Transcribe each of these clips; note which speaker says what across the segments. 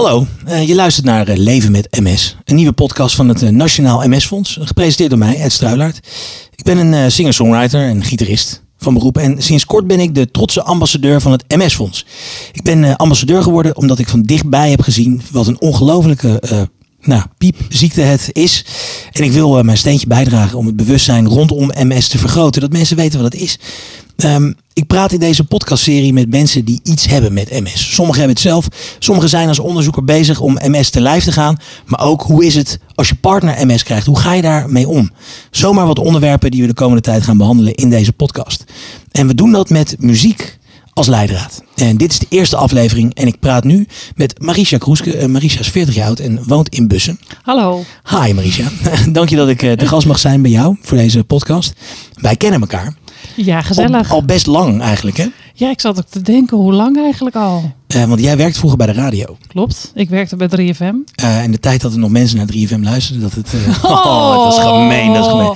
Speaker 1: Hallo, uh, je luistert naar uh, Leven met MS, een nieuwe podcast van het uh, Nationaal MS-fonds, gepresenteerd door mij, Ed Struilaert. Ik ben een singer-songwriter en gitarist van beroep en sinds kort ben ik de trotse ambassadeur van het MS-fonds. Ik ben ambassadeur geworden omdat ik van dichtbij heb gezien wat een ongelofelijke nou, piepziekte het is. En ik wil mijn steentje bijdragen om het bewustzijn rondom MS te vergroten, dat mensen weten wat het is. Um, ik praat in deze podcastserie met mensen die iets hebben met MS. Sommigen hebben het zelf, sommigen zijn als onderzoeker bezig om MS te lijf te gaan. Maar ook hoe is het als je partner MS krijgt? Hoe ga je daarmee om? Zomaar wat onderwerpen die we de komende tijd gaan behandelen in deze podcast. En we doen dat met muziek als leidraad. En dit is de eerste aflevering en ik praat nu met Marisha Kroeske. Uh, Marisha is 40 jaar oud en woont in Bussen.
Speaker 2: Hallo.
Speaker 1: Hi Marisha. Dank je dat ik uh, de gast mag zijn bij jou voor deze podcast. Wij kennen elkaar.
Speaker 2: Ja, gezellig.
Speaker 1: Al, best lang eigenlijk, hè?
Speaker 2: Ja, ik zat ook te denken, hoe lang eigenlijk al?
Speaker 1: Uh, want jij werkt vroeger bij de radio.
Speaker 2: Klopt, ik werkte bij 3FM. Uh,
Speaker 1: eh, en de tijd dat er nog mensen naar 3FM luisterden, dat het... Uh, oh, oh, dat was gemeen, dat is gemeen.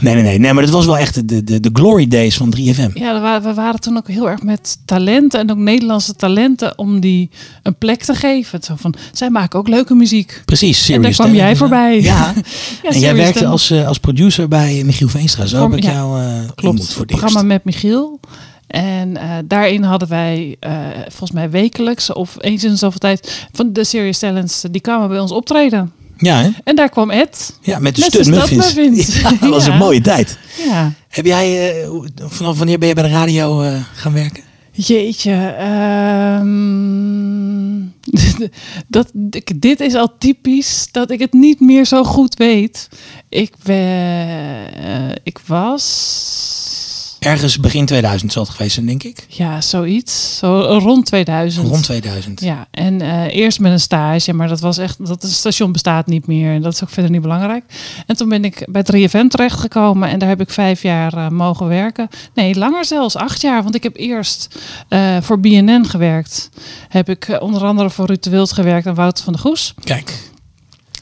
Speaker 1: Nee, nee, nee, nee, maar het was wel echt de, de, de glory days van 3FM.
Speaker 2: Ja, we waren toen ook heel erg met talenten en ook Nederlandse talenten om die een plek te geven. Zo van, zij maken ook leuke muziek.
Speaker 1: Precies,
Speaker 2: serious. En daar kwam jij voorbij.
Speaker 1: Ja, ja en jij werkte als, als producer bij Michiel Veenstra. Zo heb ik jou uh,
Speaker 2: Klopt, voor het programma met Michiel. En uh, daarin hadden wij uh, volgens mij wekelijks of eens in zoveel tijd van de Serious Talents, die kwamen bij ons optreden.
Speaker 1: Ja, hè?
Speaker 2: En daar kwam Ed.
Speaker 1: Ja, met de Stud Muffins. Ja, dat was een mooie tijd. Ja. Heb jij, uh, vanaf wanneer ben je bij de radio gaan werken?
Speaker 2: Jeetje, um, dat, dit is al typisch dat ik het niet meer zo goed weet. Ik, ben, ik was
Speaker 1: Ergens begin 2000 zal het geweest zijn, denk ik.
Speaker 2: Ja, zoiets. Zo rond 2000.
Speaker 1: Rond 2000.
Speaker 2: Ja, en uh, eerst met een stage, maar dat was echt, dat het station bestaat niet meer. En dat is ook verder niet belangrijk. En toen ben ik bij 3FM terechtgekomen en daar heb ik vijf jaar uh, mogen werken. Nee, langer zelfs, acht jaar. Want ik heb eerst uh, voor BNN gewerkt. Heb ik onder andere voor Ruud de Wild gewerkt en Wouter van der Goes.
Speaker 1: Kijk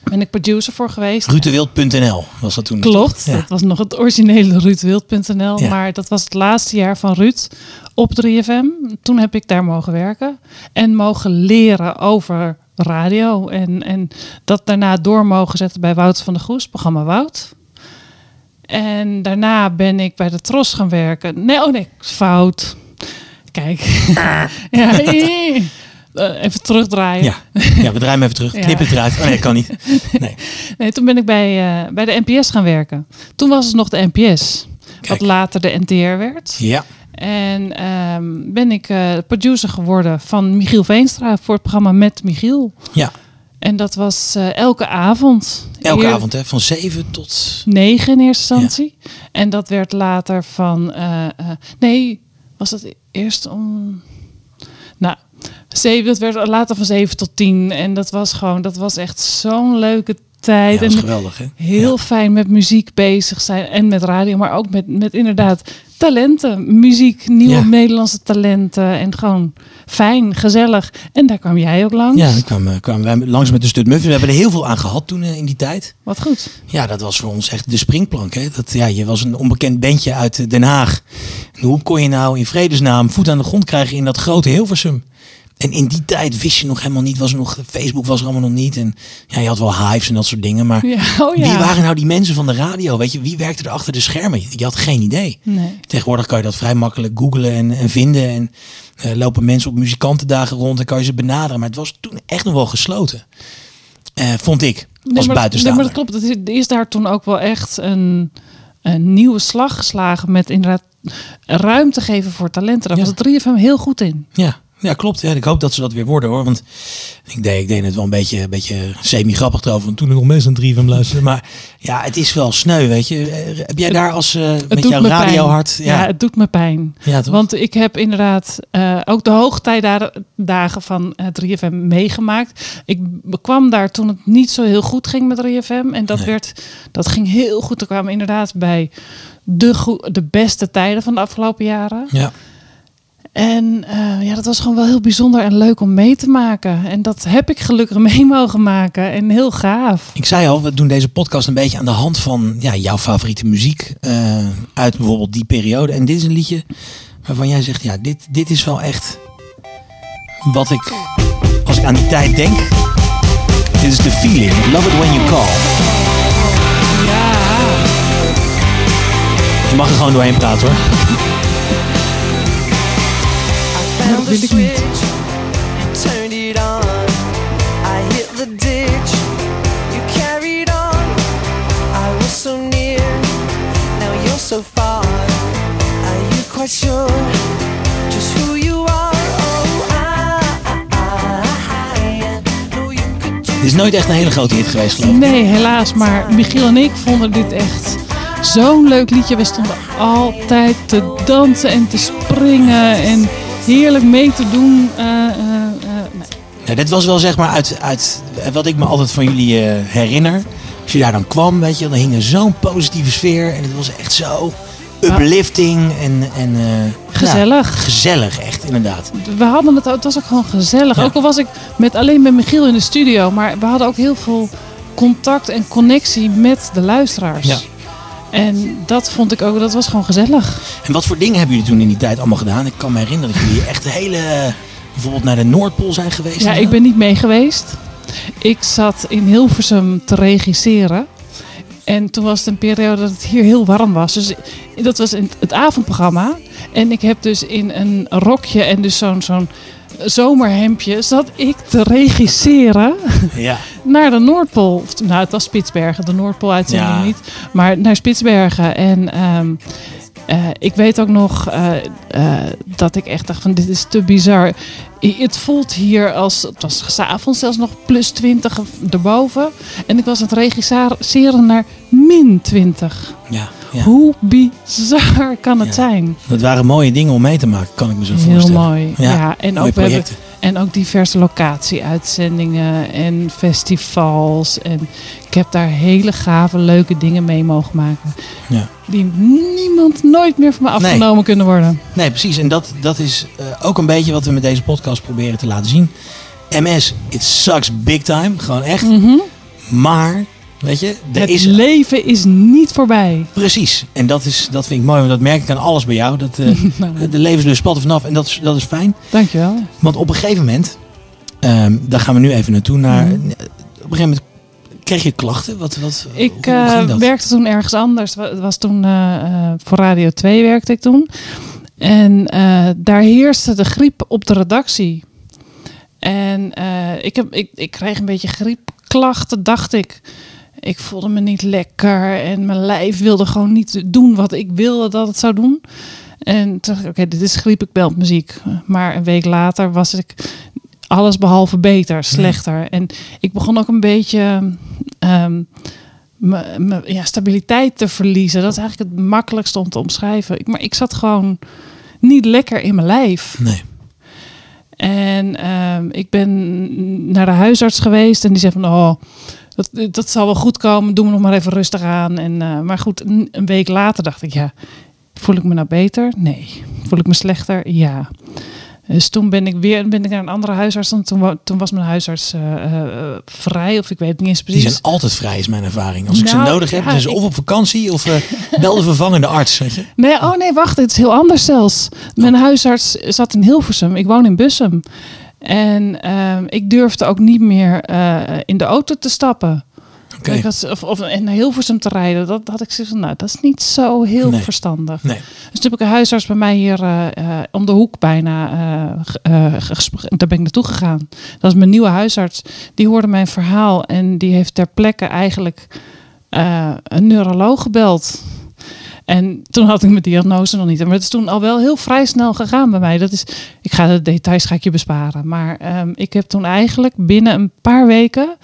Speaker 2: ben ik producer voor geweest.
Speaker 1: Rutewild.nl was dat toen.
Speaker 2: Klopt, dat was nog het originele Rutewild.nl. Ja. Maar dat was het laatste jaar van Ruud op 3FM. Toen heb ik daar mogen werken en mogen leren over radio. En, en dat daarna door mogen zetten bij Wout van der Goes, programma Wout. En daarna ben ik bij de Tros gaan werken. Nee, oh nee, fout. Kijk. ja, uh, even terugdraaien.
Speaker 1: Ja. ja, we draaien even terug. Knip het eruit. Oh nee, kan niet. Nee.
Speaker 2: nee, toen ben ik bij, uh, bij de NPS gaan werken. Toen was het nog de NPS. Kijk. Wat later de NTR werd.
Speaker 1: Ja.
Speaker 2: En um, ben ik uh, producer geworden van Michiel Veenstra voor het programma Met Michiel.
Speaker 1: Ja.
Speaker 2: En dat was uh, elke avond.
Speaker 1: Elke avond, hè? Van zeven tot...
Speaker 2: Negen in eerste instantie. Ja. En dat werd later van... Uh, nee, was dat eerst om... Zeven, dat werd later van 7 tot 10. En dat was gewoon, dat was echt zo'n leuke tijd.
Speaker 1: Ja, en geweldig, hè?
Speaker 2: Heel fijn met muziek bezig zijn en met radio, maar ook met, met inderdaad talenten, muziek, nieuwe Nederlandse talenten en gewoon fijn, gezellig. En daar kwam jij ook langs.
Speaker 1: Ja, daar kwamen, kwamen wij langs met een stuk muffin. We hebben er heel veel aan gehad toen eh, in die tijd.
Speaker 2: Wat goed.
Speaker 1: Ja, dat was voor ons echt de springplank. Hè? Dat, ja, je was een onbekend bandje uit Den Haag. En hoe kon je nou in vredesnaam voet aan de grond krijgen in dat grote Hilversum? En in die tijd wist je nog helemaal niet, was er nog, Facebook was er allemaal nog niet. En ja, je had wel hives en dat soort dingen. Maar
Speaker 2: ja, oh ja.
Speaker 1: wie waren nou die mensen van de radio? Weet je, wie werkte er achter de schermen? Je had geen idee.
Speaker 2: Nee.
Speaker 1: Tegenwoordig kan je dat vrij makkelijk googlen en, en vinden. En uh, lopen mensen op muzikantendagen rond en kan je ze benaderen. Maar het was toen echt nog wel gesloten. Uh, vond ik, als nee, maar, buitenstaander.
Speaker 2: Nee, maar dat klopt. Het is daar toen ook wel echt een, een nieuwe slag geslagen met inderdaad ruimte geven voor talenten. Daar ja. was het 3FM heel goed in.
Speaker 1: Ja, ja, klopt. Ja. Ik hoop dat ze dat weer worden hoor. Want ik deed, ik deed het wel een beetje, een beetje semi-grappig erover. Want toen er nog mensen aan drie van luisteren. Maar ja, het is wel sneu, weet je. Eh, heb jij daar als uh, met jouw radiohart...
Speaker 2: Ja. ja, het doet me pijn. Ja, toch? Want ik heb inderdaad uh, ook de hoogtijdagen van uh, 3FM meegemaakt. Ik kwam daar toen het niet zo heel goed ging met 3FM. En dat, werd, dat ging heel goed. Er kwamen inderdaad bij de, de beste tijden van de afgelopen jaren.
Speaker 1: Ja.
Speaker 2: En uh, ja, dat was gewoon wel heel bijzonder en leuk om mee te maken. En dat heb ik gelukkig mee mogen maken. En heel gaaf.
Speaker 1: Ik zei al, we doen deze podcast een beetje aan de hand van ja, jouw favoriete muziek. Uh, uit bijvoorbeeld die periode. En dit is een liedje waarvan jij zegt, ja, dit, dit is wel echt wat ik, als ik aan die tijd denk, Dit is The Feeling. Love it when you call.
Speaker 2: Ja.
Speaker 1: Je mag er gewoon doorheen praten hoor.
Speaker 2: Dat wil ik niet.
Speaker 3: turned it on. I hit the ditch. You carried on. I was so near. Now you're so far. Are you quite sure just who you are? Oh, I, I, I know you could do.
Speaker 1: Dit is nooit echt een hele grote hit geweest geloof ik.
Speaker 2: Nee, helaas. Maar Michiel en ik vonden dit echt zo'n leuk liedje. We stonden altijd te dansen en te springen en heerlijk mee te doen. Eh, eh, eh, nee.
Speaker 1: Nou, dit was wel zeg maar uit, uit wat ik me altijd van jullie herinner. Als je daar dan kwam, weet je, dan hing er zo'n positieve sfeer. En het was echt zo uplifting en... en
Speaker 2: Gezellig.
Speaker 1: gezellig, echt, inderdaad.
Speaker 2: We hadden het, het was ook gewoon gezellig.
Speaker 1: Ja.
Speaker 2: Ook al was ik met, alleen met Michiel in de studio. Maar we hadden ook heel veel contact en connectie met de luisteraars.
Speaker 1: Ja.
Speaker 2: En dat vond ik ook, dat was gewoon gezellig.
Speaker 1: En wat voor dingen hebben jullie toen in die tijd allemaal gedaan? Ik kan me herinneren dat jullie echt de hele... Bijvoorbeeld naar de Noordpool zijn geweest.
Speaker 2: Ja, ik ben niet mee geweest. Ik zat in Hilversum te regisseren. En toen was het een periode dat het hier heel warm was. Dus dat was in het avondprogramma. En ik heb dus in een rokje en dus zo'n zo'n zomerhemdje... zat ik te regisseren
Speaker 1: Ja.
Speaker 2: Naar de Noordpool. Of, Nou, het was Spitsbergen, de Noordpool uitzending
Speaker 1: Ja.
Speaker 2: niet. Maar naar Spitsbergen. En ehm, eh, ik weet ook nog eh, eh, dat ik echt dacht van dit is te bizar. I- Het voelt hier als, het was s'avonds zelfs nog plus 20 erboven. En ik was aan het regisseren naar min 20.
Speaker 1: Ja, ja.
Speaker 2: Hoe bizar kan het
Speaker 1: Ja.
Speaker 2: zijn?
Speaker 1: Dat waren mooie dingen om mee te maken, kan ik me zo
Speaker 2: Heel
Speaker 1: voorstellen.
Speaker 2: mooi. Ja, en,
Speaker 1: mooie
Speaker 2: ook,
Speaker 1: projecten.
Speaker 2: En ook diverse locatie-uitzendingen en festivals. En ik heb daar hele gave, leuke dingen mee mogen maken.
Speaker 1: Ja.
Speaker 2: Die niemand nooit meer van me
Speaker 1: Nee.
Speaker 2: afgenomen kunnen worden.
Speaker 1: Nee, precies. En dat, dat is eh, ook een beetje wat we met deze podcast proberen te laten zien. MS, it sucks big time. Gewoon echt. Maar, weet je, er
Speaker 2: het
Speaker 1: is...
Speaker 2: leven is niet voorbij.
Speaker 1: Precies. En dat, is, dat vind ik mooi, want dat merk ik aan alles bij jou. Dat, eh,
Speaker 2: Nou,
Speaker 1: de levenslust spat er vanaf en dat is, dat is fijn.
Speaker 2: dankjewel.
Speaker 1: Want op een gegeven moment, ehm, daar gaan we nu even naartoe, naar,
Speaker 2: Mhm.
Speaker 1: op een gegeven moment kreeg je klachten. Wat, wat,
Speaker 2: Ik eh, werkte toen ergens anders. Het was toen eh, voor Radio 2 werkte ik toen. En daar heerste de griep op de redactie. En ik, heb, ik, ik kreeg een beetje griepklachten, dacht ik. Ik voelde me niet lekker en mijn lijf wilde gewoon niet doen wat ik wilde dat het zou doen. En toen dacht ik, oké, dit is griep, ik bel op muziek. Maar een week later was ik alles behalve beter, slechter. En ik begon ook een beetje me- me- ja, stabiliteit te verliezen. Dat is eigenlijk het makkelijkste om te omschrijven. Ik, maar ik zat gewoon niet lekker in mijn lijf.
Speaker 1: Nee.
Speaker 2: En ehm, ik ben naar de huisarts geweest en die zei van, oh, dat, dat zal wel goed komen, doe me nog maar even rustig aan. En, eh, maar goed, een, een week later dacht ik, ja, voel ik me nou beter? Nee. Voel ik me slechter? Ja. Dus toen ben ik weer ben ik naar een andere huisarts. En toen, wa- toen was mijn huisarts eh, eh, vrij, of ik weet het niet eens
Speaker 1: Die
Speaker 2: precies.
Speaker 1: zijn altijd vrij, is mijn ervaring. Als ik
Speaker 2: Nou,
Speaker 1: ze nodig heb,
Speaker 2: ja,
Speaker 1: zijn ze of op vakantie of eh, bel de vervangende arts. Weet je?
Speaker 2: Nee, oh nee, wacht, het is heel anders zelfs. Mijn huisarts zat in Hilversum, ik woon in Bussum. En ehm, ik durfde ook niet meer eh, in de auto te stappen.
Speaker 1: Oké.
Speaker 2: Ik had, of, of naar Hilversum te rijden. Dat had ik zoiets van, nou, dat is niet zo heel
Speaker 1: Nee.
Speaker 2: verstandig.
Speaker 1: Nee.
Speaker 2: Dus toen heb ik een huisarts bij mij hier eh, eh, om de hoek bijna. gesp- daar ben ik naartoe gegaan. Dat is mijn nieuwe huisarts. Die hoorde mijn verhaal en die heeft ter plekke eigenlijk een neuroloog gebeld. En toen had ik mijn diagnose nog niet. Maar het is toen al wel heel vrij snel gegaan bij mij. Dat is, ik ga de details ga ik je besparen. Maar ehm, ik heb toen eigenlijk binnen een paar weken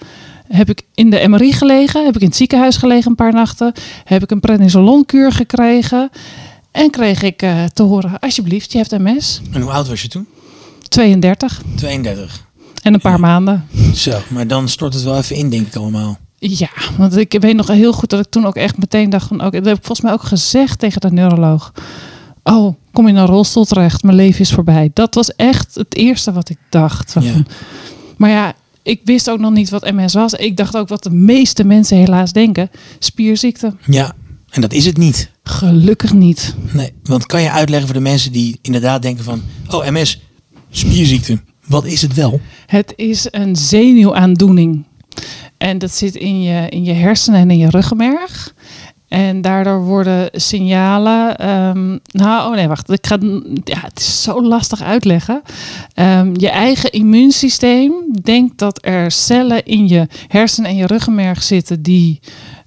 Speaker 2: heb ik in de MRI gelegen, heb ik in het ziekenhuis gelegen een paar nachten, heb ik een prednisolonkuur gekregen en kreeg ik eh, te horen, alsjeblieft, je hebt MS,
Speaker 1: En hoe oud was je toen?
Speaker 2: 32
Speaker 1: 32.
Speaker 2: en een paar maanden.
Speaker 1: Zo, maar dan stort het wel even in, denk ik allemaal.
Speaker 2: Ja, want ik weet nog heel goed dat ik toen ook echt meteen dacht van, oké, dat heb ik volgens mij ook gezegd tegen de neuroloog. Oh, kom je naar een rolstoel terecht, mijn leven is voorbij. Dat was echt het eerste wat ik dacht.
Speaker 1: Ja.
Speaker 2: Maar ja, ik wist ook nog niet wat MS was. Ik dacht ook wat de meeste mensen helaas denken, spierziekte.
Speaker 1: Ja, en dat is het niet.
Speaker 2: Gelukkig niet.
Speaker 1: Nee, want kan je uitleggen voor de mensen die inderdaad denken van... Oh, MS, spierziekte. Wat is het wel?
Speaker 2: Het is een zenuwaandoening. En dat zit in je, in je hersenen en in je ruggenmerg. En daardoor worden signalen. ehm, nou, oh nee, wacht. Ik ga, ja, het is zo lastig uitleggen. Ehm, je eigen immuunsysteem denkt dat er cellen in je hersenen en je ruggenmerg zitten die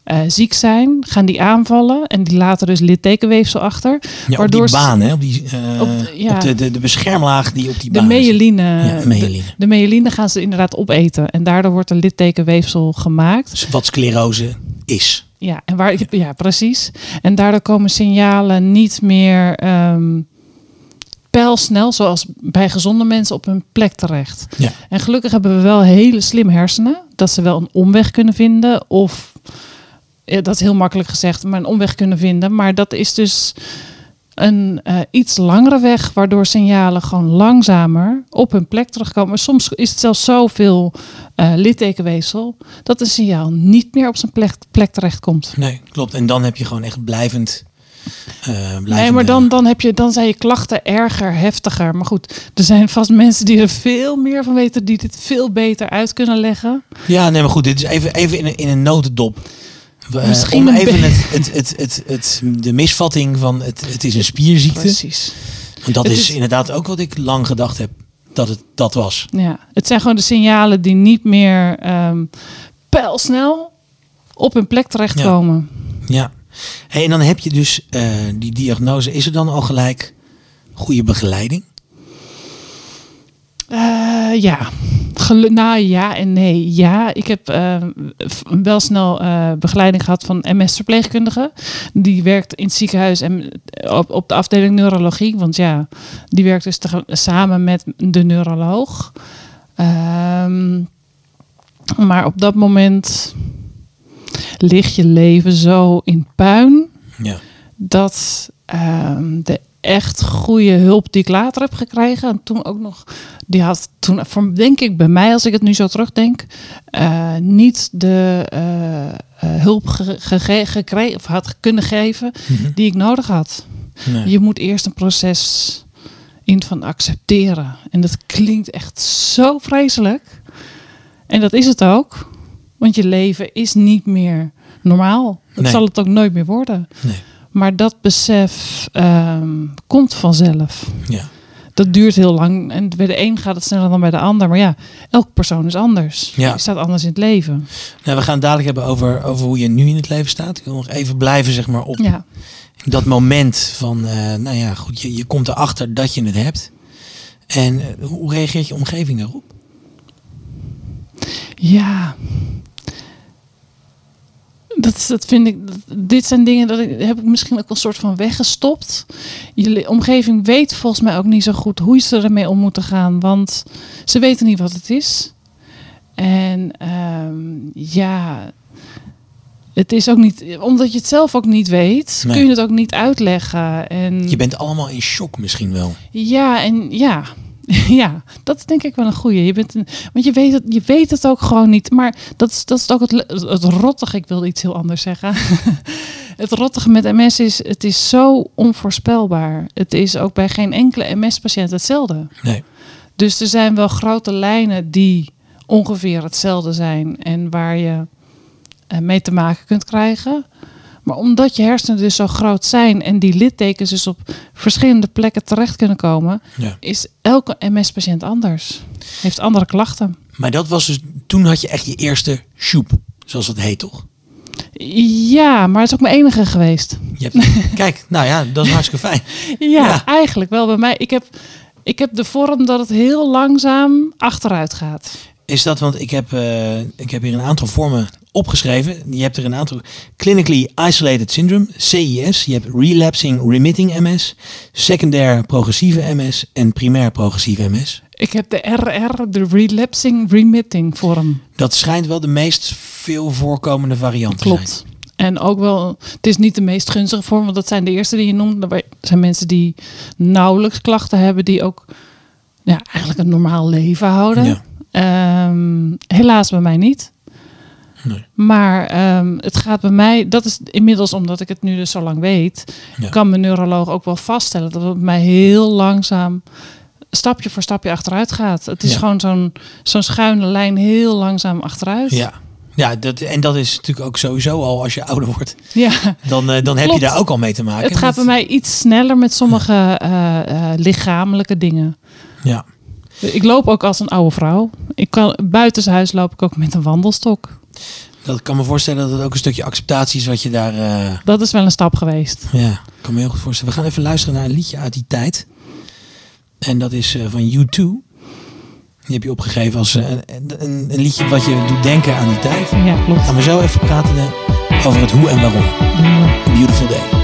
Speaker 2: eh, ziek zijn. Gaan die aanvallen en die laten dus littekenweefsel achter.
Speaker 1: Ja,
Speaker 2: waardoor
Speaker 1: op die baan, hè? Op, die, eh,
Speaker 2: Op de- ja.
Speaker 1: op de, de, de beschermlaag die op die
Speaker 2: de
Speaker 1: baan zit.
Speaker 2: myeline,
Speaker 1: Ja, myeline.
Speaker 2: De, de myeline gaan ze inderdaad opeten. En daardoor wordt er littekenweefsel gemaakt.
Speaker 1: Dus wat sclerose is.
Speaker 2: Ja, en waar, ja, precies. En daardoor komen signalen niet meer ehm pijlsnel, zoals bij gezonde mensen, op hun plek terecht.
Speaker 1: Ja.
Speaker 2: En gelukkig hebben we wel hele slim hersenen, dat ze wel een omweg kunnen vinden. Of, ja, dat is heel makkelijk gezegd, maar een omweg kunnen vinden. Maar dat is dus een eh, iets langere weg, waardoor signalen gewoon langzamer op hun plek terugkomen. Soms is het zelfs zoveel eh littekenweefsel dat een signaal niet meer op zijn plek, plek terechtkomt.
Speaker 1: Nee, klopt. En dan heb je gewoon echt blijvend... eh blijvende-
Speaker 2: Nee, maar dan, dan, heb je, dan zijn je klachten erger, heftiger. Maar goed, er zijn vast mensen die er veel meer van weten, die dit veel beter uit kunnen leggen.
Speaker 1: Ja, nee, maar goed. Dit is even, even in, een, in een notendop. Eh,
Speaker 2: Misschien
Speaker 1: om even het, het, het, het, het, de misvatting van het, het is een spierziekte.
Speaker 2: Precies.
Speaker 1: Want dat is- inderdaad ook wat ik lang gedacht heb dat het dat was.
Speaker 2: Ja, het zijn gewoon de signalen die niet meer ehm pijlsnel op hun plek terechtkomen.
Speaker 1: Ja. Hey, en dan heb je dus eh, die diagnose. Is er dan al gelijk goede begeleiding?
Speaker 2: Eh, ja. Gelu- nou ja en nee. Ja, ik heb eh, wel snel eh, begeleiding gehad van MS-verpleegkundige. Die werkt in het ziekenhuis en op, op de afdeling neurologie. Want ja, die werkt dus samen met de neuroloog. Ehm, maar op dat moment ligt je leven zo in puin
Speaker 1: Ja.
Speaker 2: dat ehm, de echt goede hulp die ik later heb gekregen, en toen ook nog, die had toen, voor, denk ik bij mij, als ik het nu zo terugdenk, eh, niet de eh, eh, hulp ge- gekregen of had kunnen geven
Speaker 1: Mhm.
Speaker 2: die ik nodig had.
Speaker 1: Nee.
Speaker 2: Je moet eerst een proces in van accepteren. En dat klinkt echt zo vreselijk. En dat is het ook. Want je leven is niet meer normaal. Dat
Speaker 1: Nee.
Speaker 2: zal het ook nooit meer worden.
Speaker 1: Nee.
Speaker 2: Maar dat besef ehm, komt vanzelf.
Speaker 1: Ja.
Speaker 2: Dat duurt heel lang. En bij de een gaat het sneller dan bij de ander. Maar ja, elke persoon is anders.
Speaker 1: Ja.
Speaker 2: Je staat anders in het leven.
Speaker 1: Nou, we gaan het dadelijk hebben over, over hoe je nu in het leven staat. Ik wil nog even blijven zeg maar, op
Speaker 2: Ja.
Speaker 1: dat moment van, eh, nou ja, goed, je, je komt erachter dat je het hebt. En eh, hoe reageert je omgeving daarop?
Speaker 2: Ja. Dat, dat vind ik. dit zijn dingen dat ik heb ik misschien ook een soort van weggestopt. Je omgeving weet volgens mij ook niet zo goed hoe ze ermee om moeten gaan, want ze weten niet wat het is. En ehm, ja, het is ook niet omdat je het zelf ook niet weet,
Speaker 1: Nee.
Speaker 2: kun je het ook niet uitleggen. En
Speaker 1: Je bent allemaal in shock misschien wel.
Speaker 2: ja, en ja. Ja, dat is denk ik wel een goeie. Je bent een, want je weet, het, je weet het ook gewoon niet. Maar dat is, dat is ook het, het rottige. Ik wilde iets heel anders zeggen. het rottige met MS is, het is zo onvoorspelbaar. Het is ook bij geen enkele MS-patiënt hetzelfde.
Speaker 1: Nee.
Speaker 2: Dus er zijn wel grote lijnen die ongeveer hetzelfde zijn. En waar je eh, mee te maken kunt krijgen. Maar omdat je hersenen dus zo groot zijn en die littekens dus op verschillende plekken terecht kunnen komen,
Speaker 1: Ja.
Speaker 2: is elke MS-patiënt anders. Heeft andere klachten.
Speaker 1: Maar dat was dus, toen had je echt je eerste shoep, zoals het heet toch?
Speaker 2: Ja, maar het is ook mijn enige geweest.
Speaker 1: Hebt, kijk, nou ja, dat is hartstikke fijn.
Speaker 2: Ja,
Speaker 1: Ja.
Speaker 2: eigenlijk wel bij mij. Ik heb, ik heb de vorm dat het heel langzaam achteruit gaat.
Speaker 1: Is dat, want ik heb, eh, ik heb hier een aantal vormen opgeschreven. Je hebt er een aantal. Clinically Isolated Syndrome, CIS. Je hebt Relapsing Remitting MS, Secundair Progressieve MS en Primair Progressieve MS.
Speaker 2: Ik heb de RR, de relapsing remitting vorm.
Speaker 1: Dat schijnt wel de meest veel voorkomende variant te zijn.
Speaker 2: Klopt. En ook wel, het is niet de meest gunstige vorm, want dat zijn de eerste die je noemt. Er zijn mensen die nauwelijks klachten hebben, die ook ja, eigenlijk een normaal leven houden.
Speaker 1: Ja.
Speaker 2: Ehm, helaas bij mij niet.
Speaker 1: Nee.
Speaker 2: Maar ehm, het gaat bij mij, dat is inmiddels omdat ik het nu dus zo lang weet,
Speaker 1: Ja.
Speaker 2: kan mijn neuroloog ook wel vaststellen dat het bij mij heel langzaam stapje voor stapje achteruit gaat. Het is
Speaker 1: Ja.
Speaker 2: gewoon zo'n zo'n schuine lijn heel langzaam achteruit.
Speaker 1: Ja, Ja, dat, en dat is natuurlijk ook sowieso al als je ouder wordt.
Speaker 2: Ja,
Speaker 1: Dan, eh, dan heb je daar ook al mee te maken.
Speaker 2: het gaat bij mij iets sneller met sommige eh, eh, lichamelijke dingen.
Speaker 1: Ja.
Speaker 2: Ik loop ook als een oude vrouw. Ik kan, buitenshuis loop ik ook met een wandelstok.
Speaker 1: Dat kan me voorstellen dat het ook een stukje acceptatie is wat je daar... eh,
Speaker 2: Dat is wel een stap geweest.
Speaker 1: ja, ik kan me heel goed voorstellen. We gaan even luisteren naar een liedje uit die tijd. En dat is eh, van U2. Die heb je opgegeven als eh, een, een, een liedje wat je doet denken aan die tijd.
Speaker 2: Ja, klopt.
Speaker 1: Gaan we zo even praten over het hoe en waarom. Beautiful Day.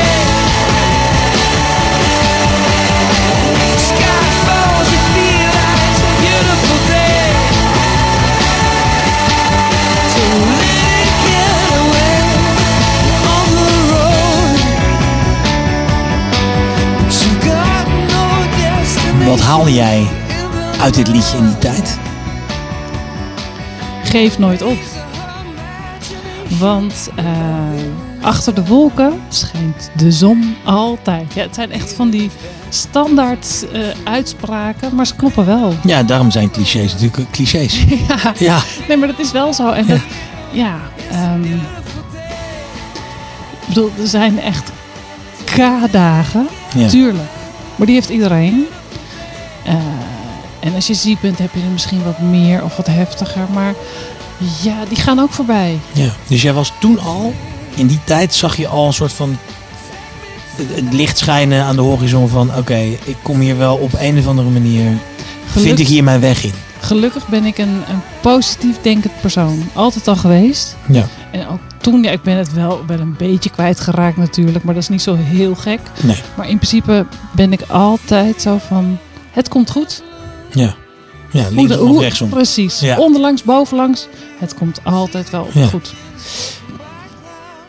Speaker 1: Wat haalde jij uit dit liedje in die tijd?
Speaker 2: Geef nooit op. Want eh, achter de wolken schijnt de zon altijd. Ja, het zijn echt van die standaard eh, uitspraken, maar ze kloppen wel.
Speaker 1: Ja, daarom zijn clichés natuurlijk clichés.
Speaker 2: Ja,
Speaker 1: Ja,
Speaker 2: nee, maar dat is wel zo. En
Speaker 1: Ja.
Speaker 2: dat, ja, ehm, ik bedoel, er zijn echt K-dagen,
Speaker 1: ja.
Speaker 2: tuurlijk. Maar die heeft iedereen. Eh, en als je ziek bent, heb je er misschien wat meer of wat heftiger. Maar ja, die gaan ook voorbij.
Speaker 1: ja. Dus jij was toen al, in die tijd zag je al een soort van het, licht schijnen aan de horizon van oké, ik kom hier wel op een of andere manier, vind ik hier mijn weg in.
Speaker 2: Gelukkig ben ik een, een positief denkend persoon. Altijd al geweest.
Speaker 1: Ja.
Speaker 2: En ook toen, ja, ik ben het wel, wel een beetje kwijtgeraakt natuurlijk. Maar dat is niet zo heel gek.
Speaker 1: Nee,
Speaker 2: Maar in principe ben ik altijd zo van, het komt goed.
Speaker 1: ja. Ja, of
Speaker 2: hoe-
Speaker 1: rechtsom.
Speaker 2: Precies.
Speaker 1: Ja.
Speaker 2: Onderlangs, bovenlangs. Het komt altijd wel
Speaker 1: Ja.
Speaker 2: goed.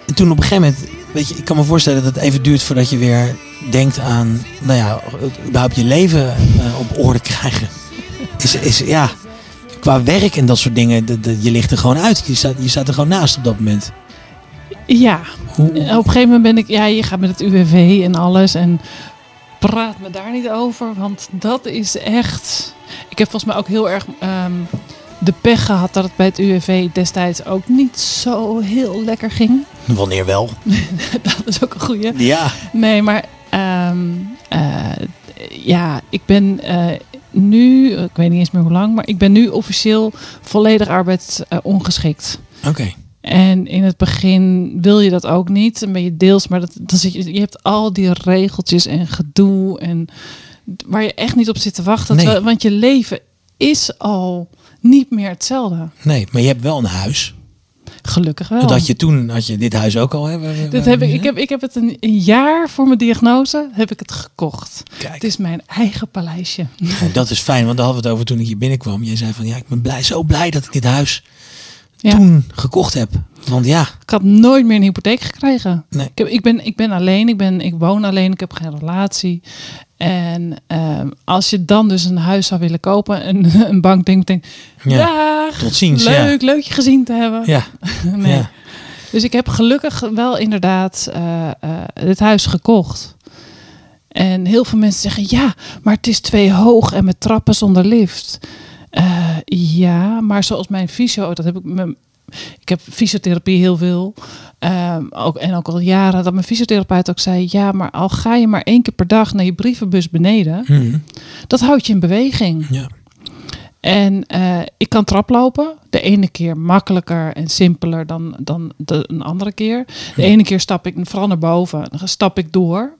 Speaker 1: En toen op een gegeven moment, weet je, ik kan me voorstellen dat het even duurt voordat je weer denkt aan, nou ja, überhaupt je leven eh, op orde krijgen. Is, is, ja, qua werk en dat soort dingen, de, de- je ligt er gewoon uit. Je staat, je staat er gewoon naast op dat moment.
Speaker 2: Ja,
Speaker 1: Hoe,
Speaker 2: op een gegeven moment ben ik, ja, je gaat met het UWV en alles. En praat me daar niet over, want dat is echt. Ik heb volgens mij ook heel erg ehm, de pech gehad dat het bij het UWV destijds ook niet zo heel lekker ging.
Speaker 1: wanneer wel?
Speaker 2: dat is ook een goeie.
Speaker 1: Ja,
Speaker 2: Nee, maar ehm, eh, ja, ik ben eh, nu, ik weet niet eens meer hoe lang, maar ik ben nu officieel volledig arbeidsongeschikt.
Speaker 1: oké.
Speaker 2: En in het begin wil je dat ook niet. Dan ben je deels, maar dat, dan zit je, je hebt al die regeltjes en gedoe. En waar je echt niet op zit te wachten.
Speaker 1: Nee.
Speaker 2: Want je leven is al niet meer hetzelfde.
Speaker 1: Nee, maar je hebt wel een huis.
Speaker 2: Gelukkig wel.
Speaker 1: Dat je toen, had je dit huis ook al.
Speaker 2: Dit
Speaker 1: waar-
Speaker 2: heb ik, ik, heb, ik heb het een, een jaar voor mijn diagnose heb ik het gekocht.
Speaker 1: Kijk.
Speaker 2: Het is mijn eigen paleisje.
Speaker 1: Ja, dat is fijn, want daar hadden we het over toen ik hier binnenkwam. Jij zei van, ja, ik ben blij, zo blij dat ik dit huis
Speaker 2: Ja.
Speaker 1: toen gekocht heb. Want ja,
Speaker 2: Ik had nooit meer een hypotheek gekregen.
Speaker 1: Nee.
Speaker 2: Ik, heb, ik, ben, ik ben alleen, ik, ben, ik woon alleen, ik heb geen relatie. En ehm, als je dan dus een huis zou willen kopen en een bank denkt, denkt
Speaker 1: Ja.
Speaker 2: ja,
Speaker 1: tot ziens.
Speaker 2: leuk, leuk je gezien te hebben.
Speaker 1: Ja, ja,
Speaker 2: nee.
Speaker 1: ja.
Speaker 2: Dus ik heb gelukkig wel inderdaad eh, eh, het huis gekocht. En heel veel mensen zeggen, ja, maar het is twee hoog en met trappen zonder lift. Eh, ja, maar zoals mijn fysio, dat heb ik me, ik heb fysiotherapie heel veel. ehm, ook, en ook al jaren dat mijn fysiotherapeut ook zei, ja, maar al ga je maar één keer per dag naar je brievenbus beneden,
Speaker 1: Mhm.
Speaker 2: dat houdt je in beweging.
Speaker 1: ja.
Speaker 2: En eh, ik kan traplopen. De ene keer makkelijker en simpeler dan, dan de, een andere keer. De ene keer stap ik vooral naar boven. Dan stap ik door.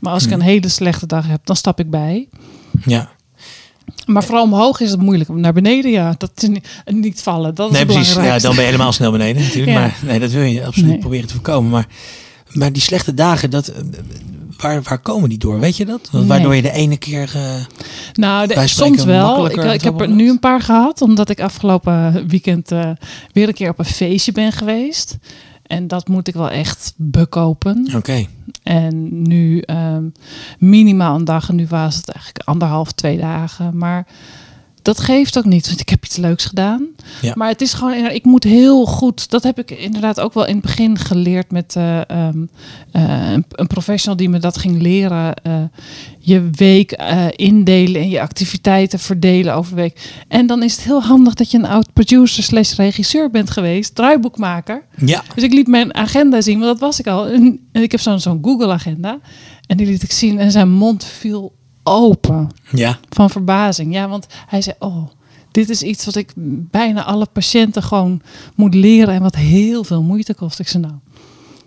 Speaker 2: Maar als ik een hele slechte dag heb, dan stap ik bij.
Speaker 1: ja.
Speaker 2: Maar vooral omhoog is het moeilijk. Naar beneden, ja, dat is niet, niet vallen. Dat is
Speaker 1: Nee, precies. Ja, dan ben je helemaal snel beneden natuurlijk.
Speaker 2: Ja.
Speaker 1: Maar nee, dat wil je absoluut
Speaker 2: Nee.
Speaker 1: proberen te voorkomen. Maar, maar die slechte dagen, dat, eh, waar, waar komen die door? Weet je dat? Waardoor je de ene keer... eh,
Speaker 2: Nou, de- soms wel. Ik, ik heb er nu een paar gehad, omdat ik afgelopen weekend eh, weer een keer op een feestje ben geweest. En dat moet ik wel echt bekopen.
Speaker 1: Oké.
Speaker 2: En nu ehm, minimaal een dag. En nu was het eigenlijk anderhalf, twee dagen. Maar dat geeft ook niet, want ik heb iets leuks gedaan.
Speaker 1: Ja.
Speaker 2: Maar het is gewoon, ik moet heel goed. Dat heb ik inderdaad ook wel in het begin geleerd met eh, ehm, eh, een, een professional die me dat ging leren. eh, je week indelen en je activiteiten verdelen over de week. En dan is het heel handig dat je een oud producer slash regisseur bent geweest, draaiboekmaker.
Speaker 1: Ja.
Speaker 2: Dus ik liet mijn agenda zien, want dat was ik al. En, en ik heb zo'n zo'n Google-agenda. En die liet ik zien en zijn mond viel open
Speaker 1: Ja.
Speaker 2: van verbazing. Ja, want hij zei, oh, dit is iets wat ik bijna alle patiënten gewoon moet leren en wat heel veel moeite kost. Ik zei, nou,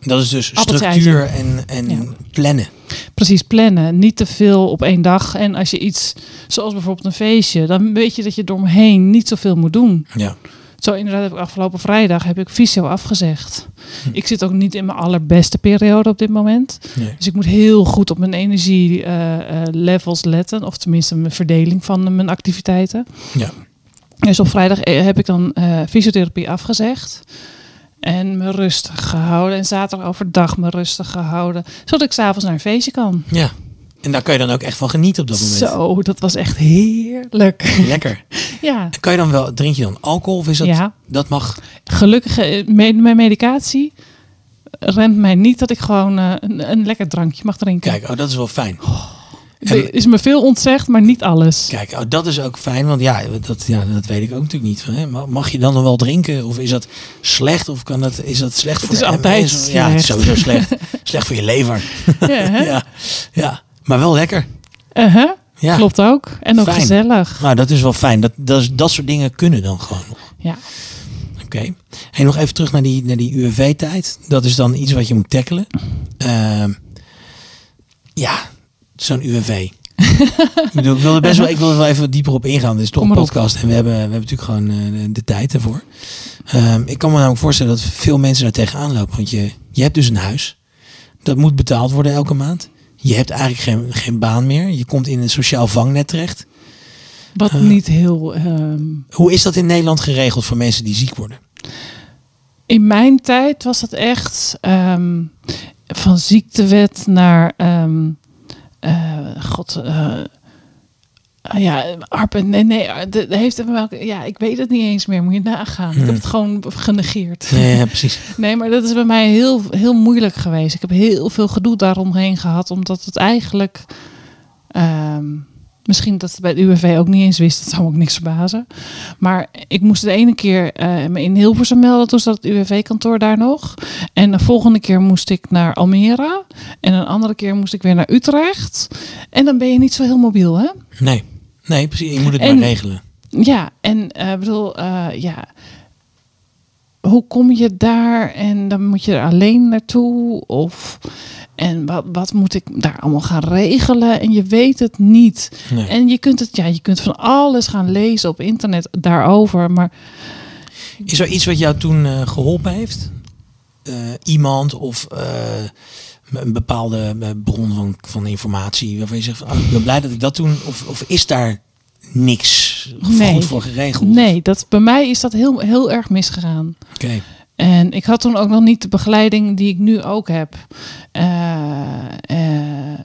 Speaker 1: Dat is dus structuur en, en
Speaker 2: Ja.
Speaker 1: plannen.
Speaker 2: precies plannen. Niet te veel op één dag. En als je iets, zoals bijvoorbeeld een feestje, dan weet je dat je eromheen niet zoveel moet doen.
Speaker 1: Ja.
Speaker 2: Zo inderdaad heb ik afgelopen vrijdag heb ik fysio afgezegd.
Speaker 1: Hm.
Speaker 2: Ik zit ook niet in mijn allerbeste periode op dit moment.
Speaker 1: Nee.
Speaker 2: Dus ik moet heel goed op mijn energie eh, eh, levels letten. Of tenminste mijn verdeling van mijn activiteiten.
Speaker 1: Ja.
Speaker 2: Dus op vrijdag eh, heb ik dan fysiotherapie afgezegd. En me rustig gehouden. En zaterdag overdag me rustig gehouden. Zodat ik s'avonds naar een feestje kan.
Speaker 1: Ja. En daar kan je dan ook echt van genieten op dat moment.
Speaker 2: Zo, dat was echt heerlijk.
Speaker 1: Lekker.
Speaker 2: ja,
Speaker 1: En kan je dan wel, drink je dan alcohol of is dat,
Speaker 2: Ja.
Speaker 1: dat mag?
Speaker 2: gelukkig, mijn medicatie remt mij niet dat ik gewoon eh, een, een lekker drankje mag drinken.
Speaker 1: Kijk, oh, dat is wel fijn.
Speaker 2: Er is me veel ontzegd, maar niet alles.
Speaker 1: Kijk, oh, dat is ook fijn, want ja dat, ja, dat weet ik ook natuurlijk niet. Hè. Ma- Mag je dan nog wel drinken? Of is dat slecht? Of kan dat, is dat slecht voor
Speaker 2: is
Speaker 1: de
Speaker 2: altijd?
Speaker 1: Ja, het is sowieso slecht. slecht voor je lever.
Speaker 2: Ja,
Speaker 1: ja. ja, maar wel lekker.
Speaker 2: Uh-huh.
Speaker 1: Ja.
Speaker 2: Klopt ook. En ook
Speaker 1: Fijn.
Speaker 2: gezellig.
Speaker 1: Nou, dat is wel fijn. Dat, dat, soort dingen kunnen dan gewoon nog.
Speaker 2: Ja.
Speaker 1: Oké. En nog even terug naar die, naar die UWV-tijd. Dat is dan iets wat je moet tackelen. Ehm, ja, zo'n UWV. ik, bedoel, ik wil er best wel, ik wil er wel even dieper op ingaan. Dit is toch een podcast en we hebben, we hebben natuurlijk gewoon eh, de, de tijd ervoor. Ehm, ik kan me namelijk voorstellen dat veel mensen daar tegenaan lopen. Want je, je hebt dus een huis. Dat moet betaald worden elke maand. Je hebt eigenlijk geen, geen baan meer. Je komt in een sociaal vangnet terecht.
Speaker 2: Wat
Speaker 1: Eh.
Speaker 2: niet heel... ehm,
Speaker 1: Hoe is dat in Nederland geregeld voor mensen die ziek worden?
Speaker 2: in mijn tijd was dat echt ehm, van ziektewet naar... ehm, eh, God... eh, ja, arbeid... Nee, nee. De, heeft er welke, ja, ik weet het niet eens meer. Moet je nagaan. Ik heb
Speaker 1: Hmm.
Speaker 2: het gewoon genegeerd.
Speaker 1: Nee, ja, precies.
Speaker 2: Nee, maar dat is bij mij heel, heel moeilijk geweest. Ik heb heel veel gedoe daaromheen gehad, omdat het eigenlijk. ehm, misschien dat het bij de UWV ook niet eens wist, dat zou ook niks verbazen. Maar ik moest de ene keer eh, me in Hilversum melden, toen zat het UWV-kantoor daar nog. En de volgende keer moest ik naar Almere. En een andere keer moest ik weer naar Utrecht. En dan ben je niet zo heel mobiel, hè?
Speaker 1: Nee, nee, precies. Je moet het
Speaker 2: En-
Speaker 1: maar regelen.
Speaker 2: Ja, en ik bedoel, eh, ja. Hoe kom je daar en dan moet je er alleen naartoe? Of en wat, wat moet ik daar allemaal gaan regelen? En je weet het niet.
Speaker 1: Nee.
Speaker 2: En je kunt het, ja, je kunt van alles gaan lezen op internet daarover. Maar
Speaker 1: Is er iets wat jou toen eh, geholpen heeft? Iemand of een bepaalde eh, bron van, van informatie waarvan je zegt oh, ik ben blij dat ik dat toen of, of is daar niks
Speaker 2: Nee.
Speaker 1: goed voor geregeld?
Speaker 2: nee, dat, bij mij is dat heel, heel erg misgegaan.
Speaker 1: Oké.
Speaker 2: En ik had toen ook nog niet de begeleiding die ik nu ook heb. Eh, eh,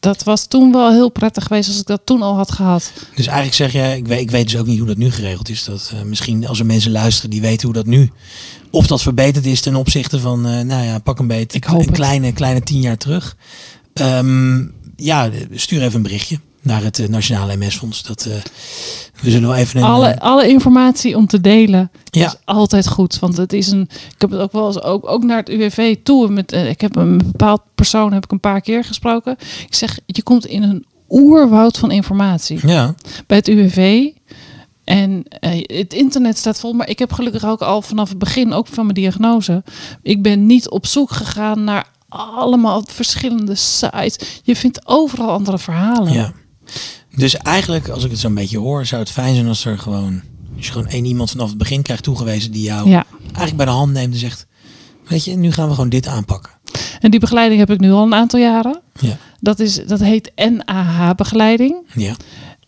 Speaker 2: dat was toen wel heel prettig geweest als ik dat toen al had gehad.
Speaker 1: Dus eigenlijk zeg je, ik weet, ik weet dus ook niet hoe dat nu geregeld is. Dat misschien als er mensen luisteren die weten hoe dat nu, of dat verbeterd is ten opzichte van, eh, nou ja, pak een beetje
Speaker 2: Ik hoop
Speaker 1: een
Speaker 2: het.
Speaker 1: kleine, kleine tien jaar terug. Ehm, ja, stuur even een berichtje naar het eh, Nationale MS-fonds. Dat eh, we zullen wel even een.
Speaker 2: alle, alle informatie om te delen
Speaker 1: Ja.
Speaker 2: is altijd goed. Want het is een. Ik heb het ook wel eens ook, ook naar het UWV toe. Met, ik heb een bepaald persoon heb ik een paar keer gesproken. Ik zeg, je komt in een oerwoud van informatie
Speaker 1: ja,
Speaker 2: bij het UWV. En eh, het internet staat vol, maar ik heb gelukkig ook al vanaf het begin, ook van mijn diagnose, ik ben niet op zoek gegaan naar allemaal verschillende sites. Je vindt overal andere verhalen.
Speaker 1: ja. Dus eigenlijk, als ik het zo'n beetje hoor, zou het fijn zijn als er gewoon, als je gewoon één iemand vanaf het begin krijgt toegewezen die jou
Speaker 2: Ja.
Speaker 1: eigenlijk bij de hand neemt en zegt, weet je, nu gaan we gewoon dit aanpakken.
Speaker 2: En die begeleiding heb ik nu al een aantal jaren.
Speaker 1: Ja.
Speaker 2: Dat, is, dat heet NAH-begeleiding.
Speaker 1: Ja.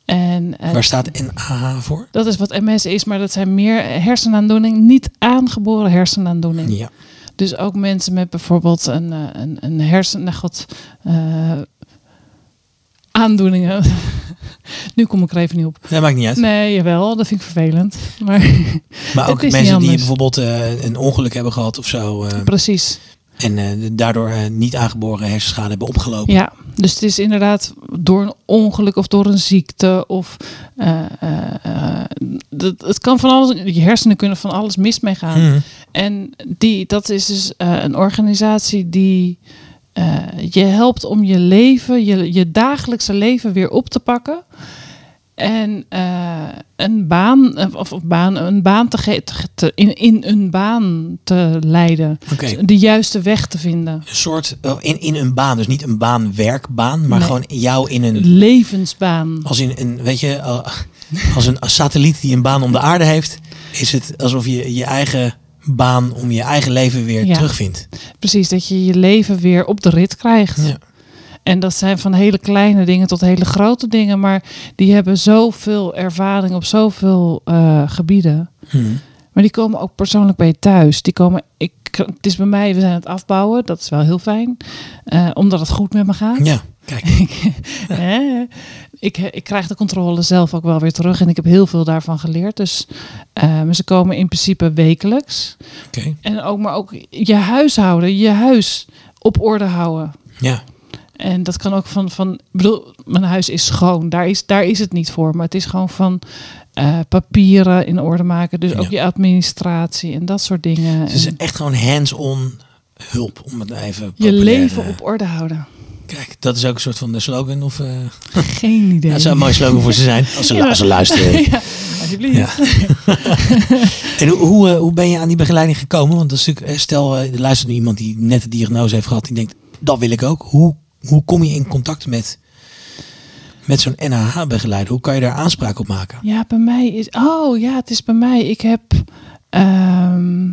Speaker 2: En eh,
Speaker 1: Waar staat NAH voor?
Speaker 2: dat is wat MS is, maar dat zijn meer hersenaandoening, niet aangeboren hersenaandoening.
Speaker 1: Ja.
Speaker 2: Dus ook mensen met bijvoorbeeld een, eh, een, een hersen... Nou god, eh, aandoeningen. nu kom ik er even niet op.
Speaker 1: Dat maakt niet uit.
Speaker 2: Nee, jawel, dat vind ik vervelend. Maar
Speaker 1: maar ook mensen die bijvoorbeeld een ongeluk hebben gehad of zo.
Speaker 2: precies.
Speaker 1: en daardoor niet aangeboren hersenschade hebben opgelopen.
Speaker 2: Ja, dus het is inderdaad door een ongeluk of door een ziekte of eh, eh, eh, dat- het kan van alles. Je hersenen kunnen van alles mis mee gaan.
Speaker 1: Mhm.
Speaker 2: En die, dat is dus een organisatie die je helpt om je leven, je, je dagelijkse leven weer op te pakken. En eh, een baan, eh, of, of baan, een baan te, ge- te- in, in een baan te leiden. De juiste weg te vinden.
Speaker 1: Een soort, oh, in, in een baan, dus niet een baan-werkbaan, maar
Speaker 2: Nee.
Speaker 1: gewoon jou in een,
Speaker 2: Levensbaan.
Speaker 1: als in een, weet je, als een satelliet die een baan om de aarde heeft, is het alsof je je eigen baan om je eigen leven weer
Speaker 2: Ja.
Speaker 1: terugvindt.
Speaker 2: Precies, dat je je leven weer op de rit krijgt.
Speaker 1: Ja.
Speaker 2: En dat zijn van hele kleine dingen tot hele grote dingen. Maar die hebben zoveel ervaring op zoveel eh, gebieden.
Speaker 1: Mhm.
Speaker 2: Maar die komen ook persoonlijk bij je thuis. Die komen, ik, het is bij mij, we zijn het afbouwen. Dat is wel heel fijn. eh, omdat het goed met me gaat.
Speaker 1: Ja, kijk.
Speaker 2: Hè? ik, ik krijg de controle zelf ook wel weer terug. En ik heb heel veel daarvan geleerd. Dus maar ze komen in principe wekelijks.
Speaker 1: Oké.
Speaker 2: En ook, maar ook je huishouden, je huis op orde houden.
Speaker 1: Ja.
Speaker 2: En dat kan ook van, van ik bedoel, mijn huis is schoon. Daar is, daar is het niet voor. Maar het is gewoon van eh, papieren in orde maken. Dus ook
Speaker 1: Ja.
Speaker 2: je administratie en dat soort dingen.
Speaker 1: Het is
Speaker 2: En
Speaker 1: echt gewoon hands-on hulp, om het even
Speaker 2: je leven
Speaker 1: eh,
Speaker 2: op orde houden.
Speaker 1: Kijk, dat is ook een soort van de slogan. Of, eh
Speaker 2: Geen idee.
Speaker 1: dat zou een mooie slogan voor ze zijn. Als ze,
Speaker 2: Ja.
Speaker 1: als ze luisteren.
Speaker 2: ja, alsjeblieft.
Speaker 1: Ja. En hoe, hoe, hoe ben je aan die begeleiding gekomen? Want dat is natuurlijk, eh, stel, er luistert nu iemand die net de diagnose heeft gehad. Die denkt, dat wil ik ook. Hoe, hoe kom je in contact met, met zo'n NAH-begeleider? Hoe kan je daar aanspraak op maken?
Speaker 2: Ja, bij mij is. Oh ja, het is bij mij. Ik heb ehm,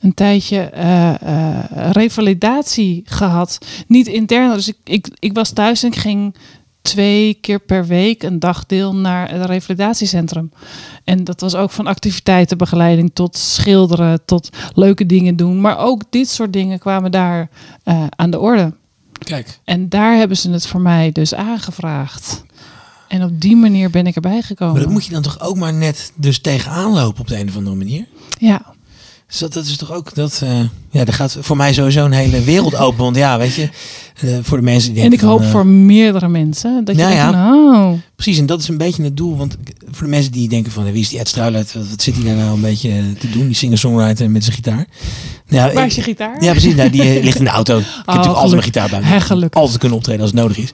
Speaker 2: een tijdje eh, eh, revalidatie gehad. Niet intern. Dus ik, ik, ik was thuis en ik ging twee keer per week een dagdeel naar het revalidatiecentrum. En dat was ook van activiteitenbegeleiding tot schilderen, tot leuke dingen doen. Maar ook dit soort dingen kwamen daar eh, aan de orde.
Speaker 1: Kijk.
Speaker 2: En daar hebben ze het voor mij dus aangevraagd. En op die manier ben ik erbij gekomen.
Speaker 1: Maar dat moet je dan toch ook maar net dus tegenaan lopen op de een of andere manier?
Speaker 2: Ja,
Speaker 1: Dus dat, dat is toch ook dat. eh ja, dat gaat voor mij sowieso een hele wereld open. Want ja, weet je, eh, voor de mensen die
Speaker 2: en ik hoop
Speaker 1: van, eh,
Speaker 2: voor meerdere mensen. Dat je
Speaker 1: Nou
Speaker 2: denkt
Speaker 1: ja.
Speaker 2: oh,
Speaker 1: Precies, en dat is een beetje het doel. Want voor de mensen die denken van wie is die Ed Struilert? Wat, wat zit hij daar nou een beetje te doen? Die singer-songwriter met zijn gitaar. Nou,
Speaker 2: waar is je gitaar?
Speaker 1: Ja, precies. Nou, die ligt in de auto. Ik heb natuurlijk altijd mijn gitaar bij me.
Speaker 2: Gelukkig.
Speaker 1: Altijd kunnen optreden als het nodig is.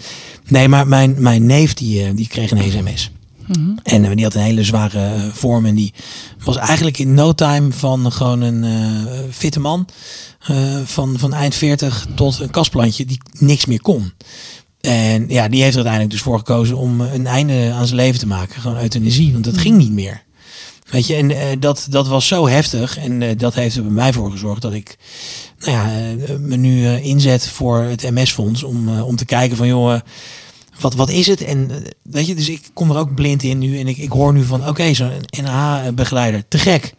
Speaker 1: Nee, maar mijn, mijn neef die, die kreeg een sms.
Speaker 2: Mhm.
Speaker 1: En eh, die had een hele zware eh, vorm. En die was eigenlijk in no time van gewoon een eh, fitte man. van, van eind 40 tot een kastplantje die niks meer kon. En ja, die heeft er uiteindelijk dus voor gekozen om een einde aan zijn leven te maken. Gewoon euthanasie, want dat ging niet meer. Weet je, en dat, dat was zo heftig. En dat heeft er bij mij voor gezorgd dat ik nou ja, me nu inzet voor het MS-fonds. Om, om te kijken van, joh, eh, wat, wat is het? En eh, weet je, dus ik kom er ook blind in nu. En ik, ik hoor nu van, oké, zo'n NH-begeleider, te gek.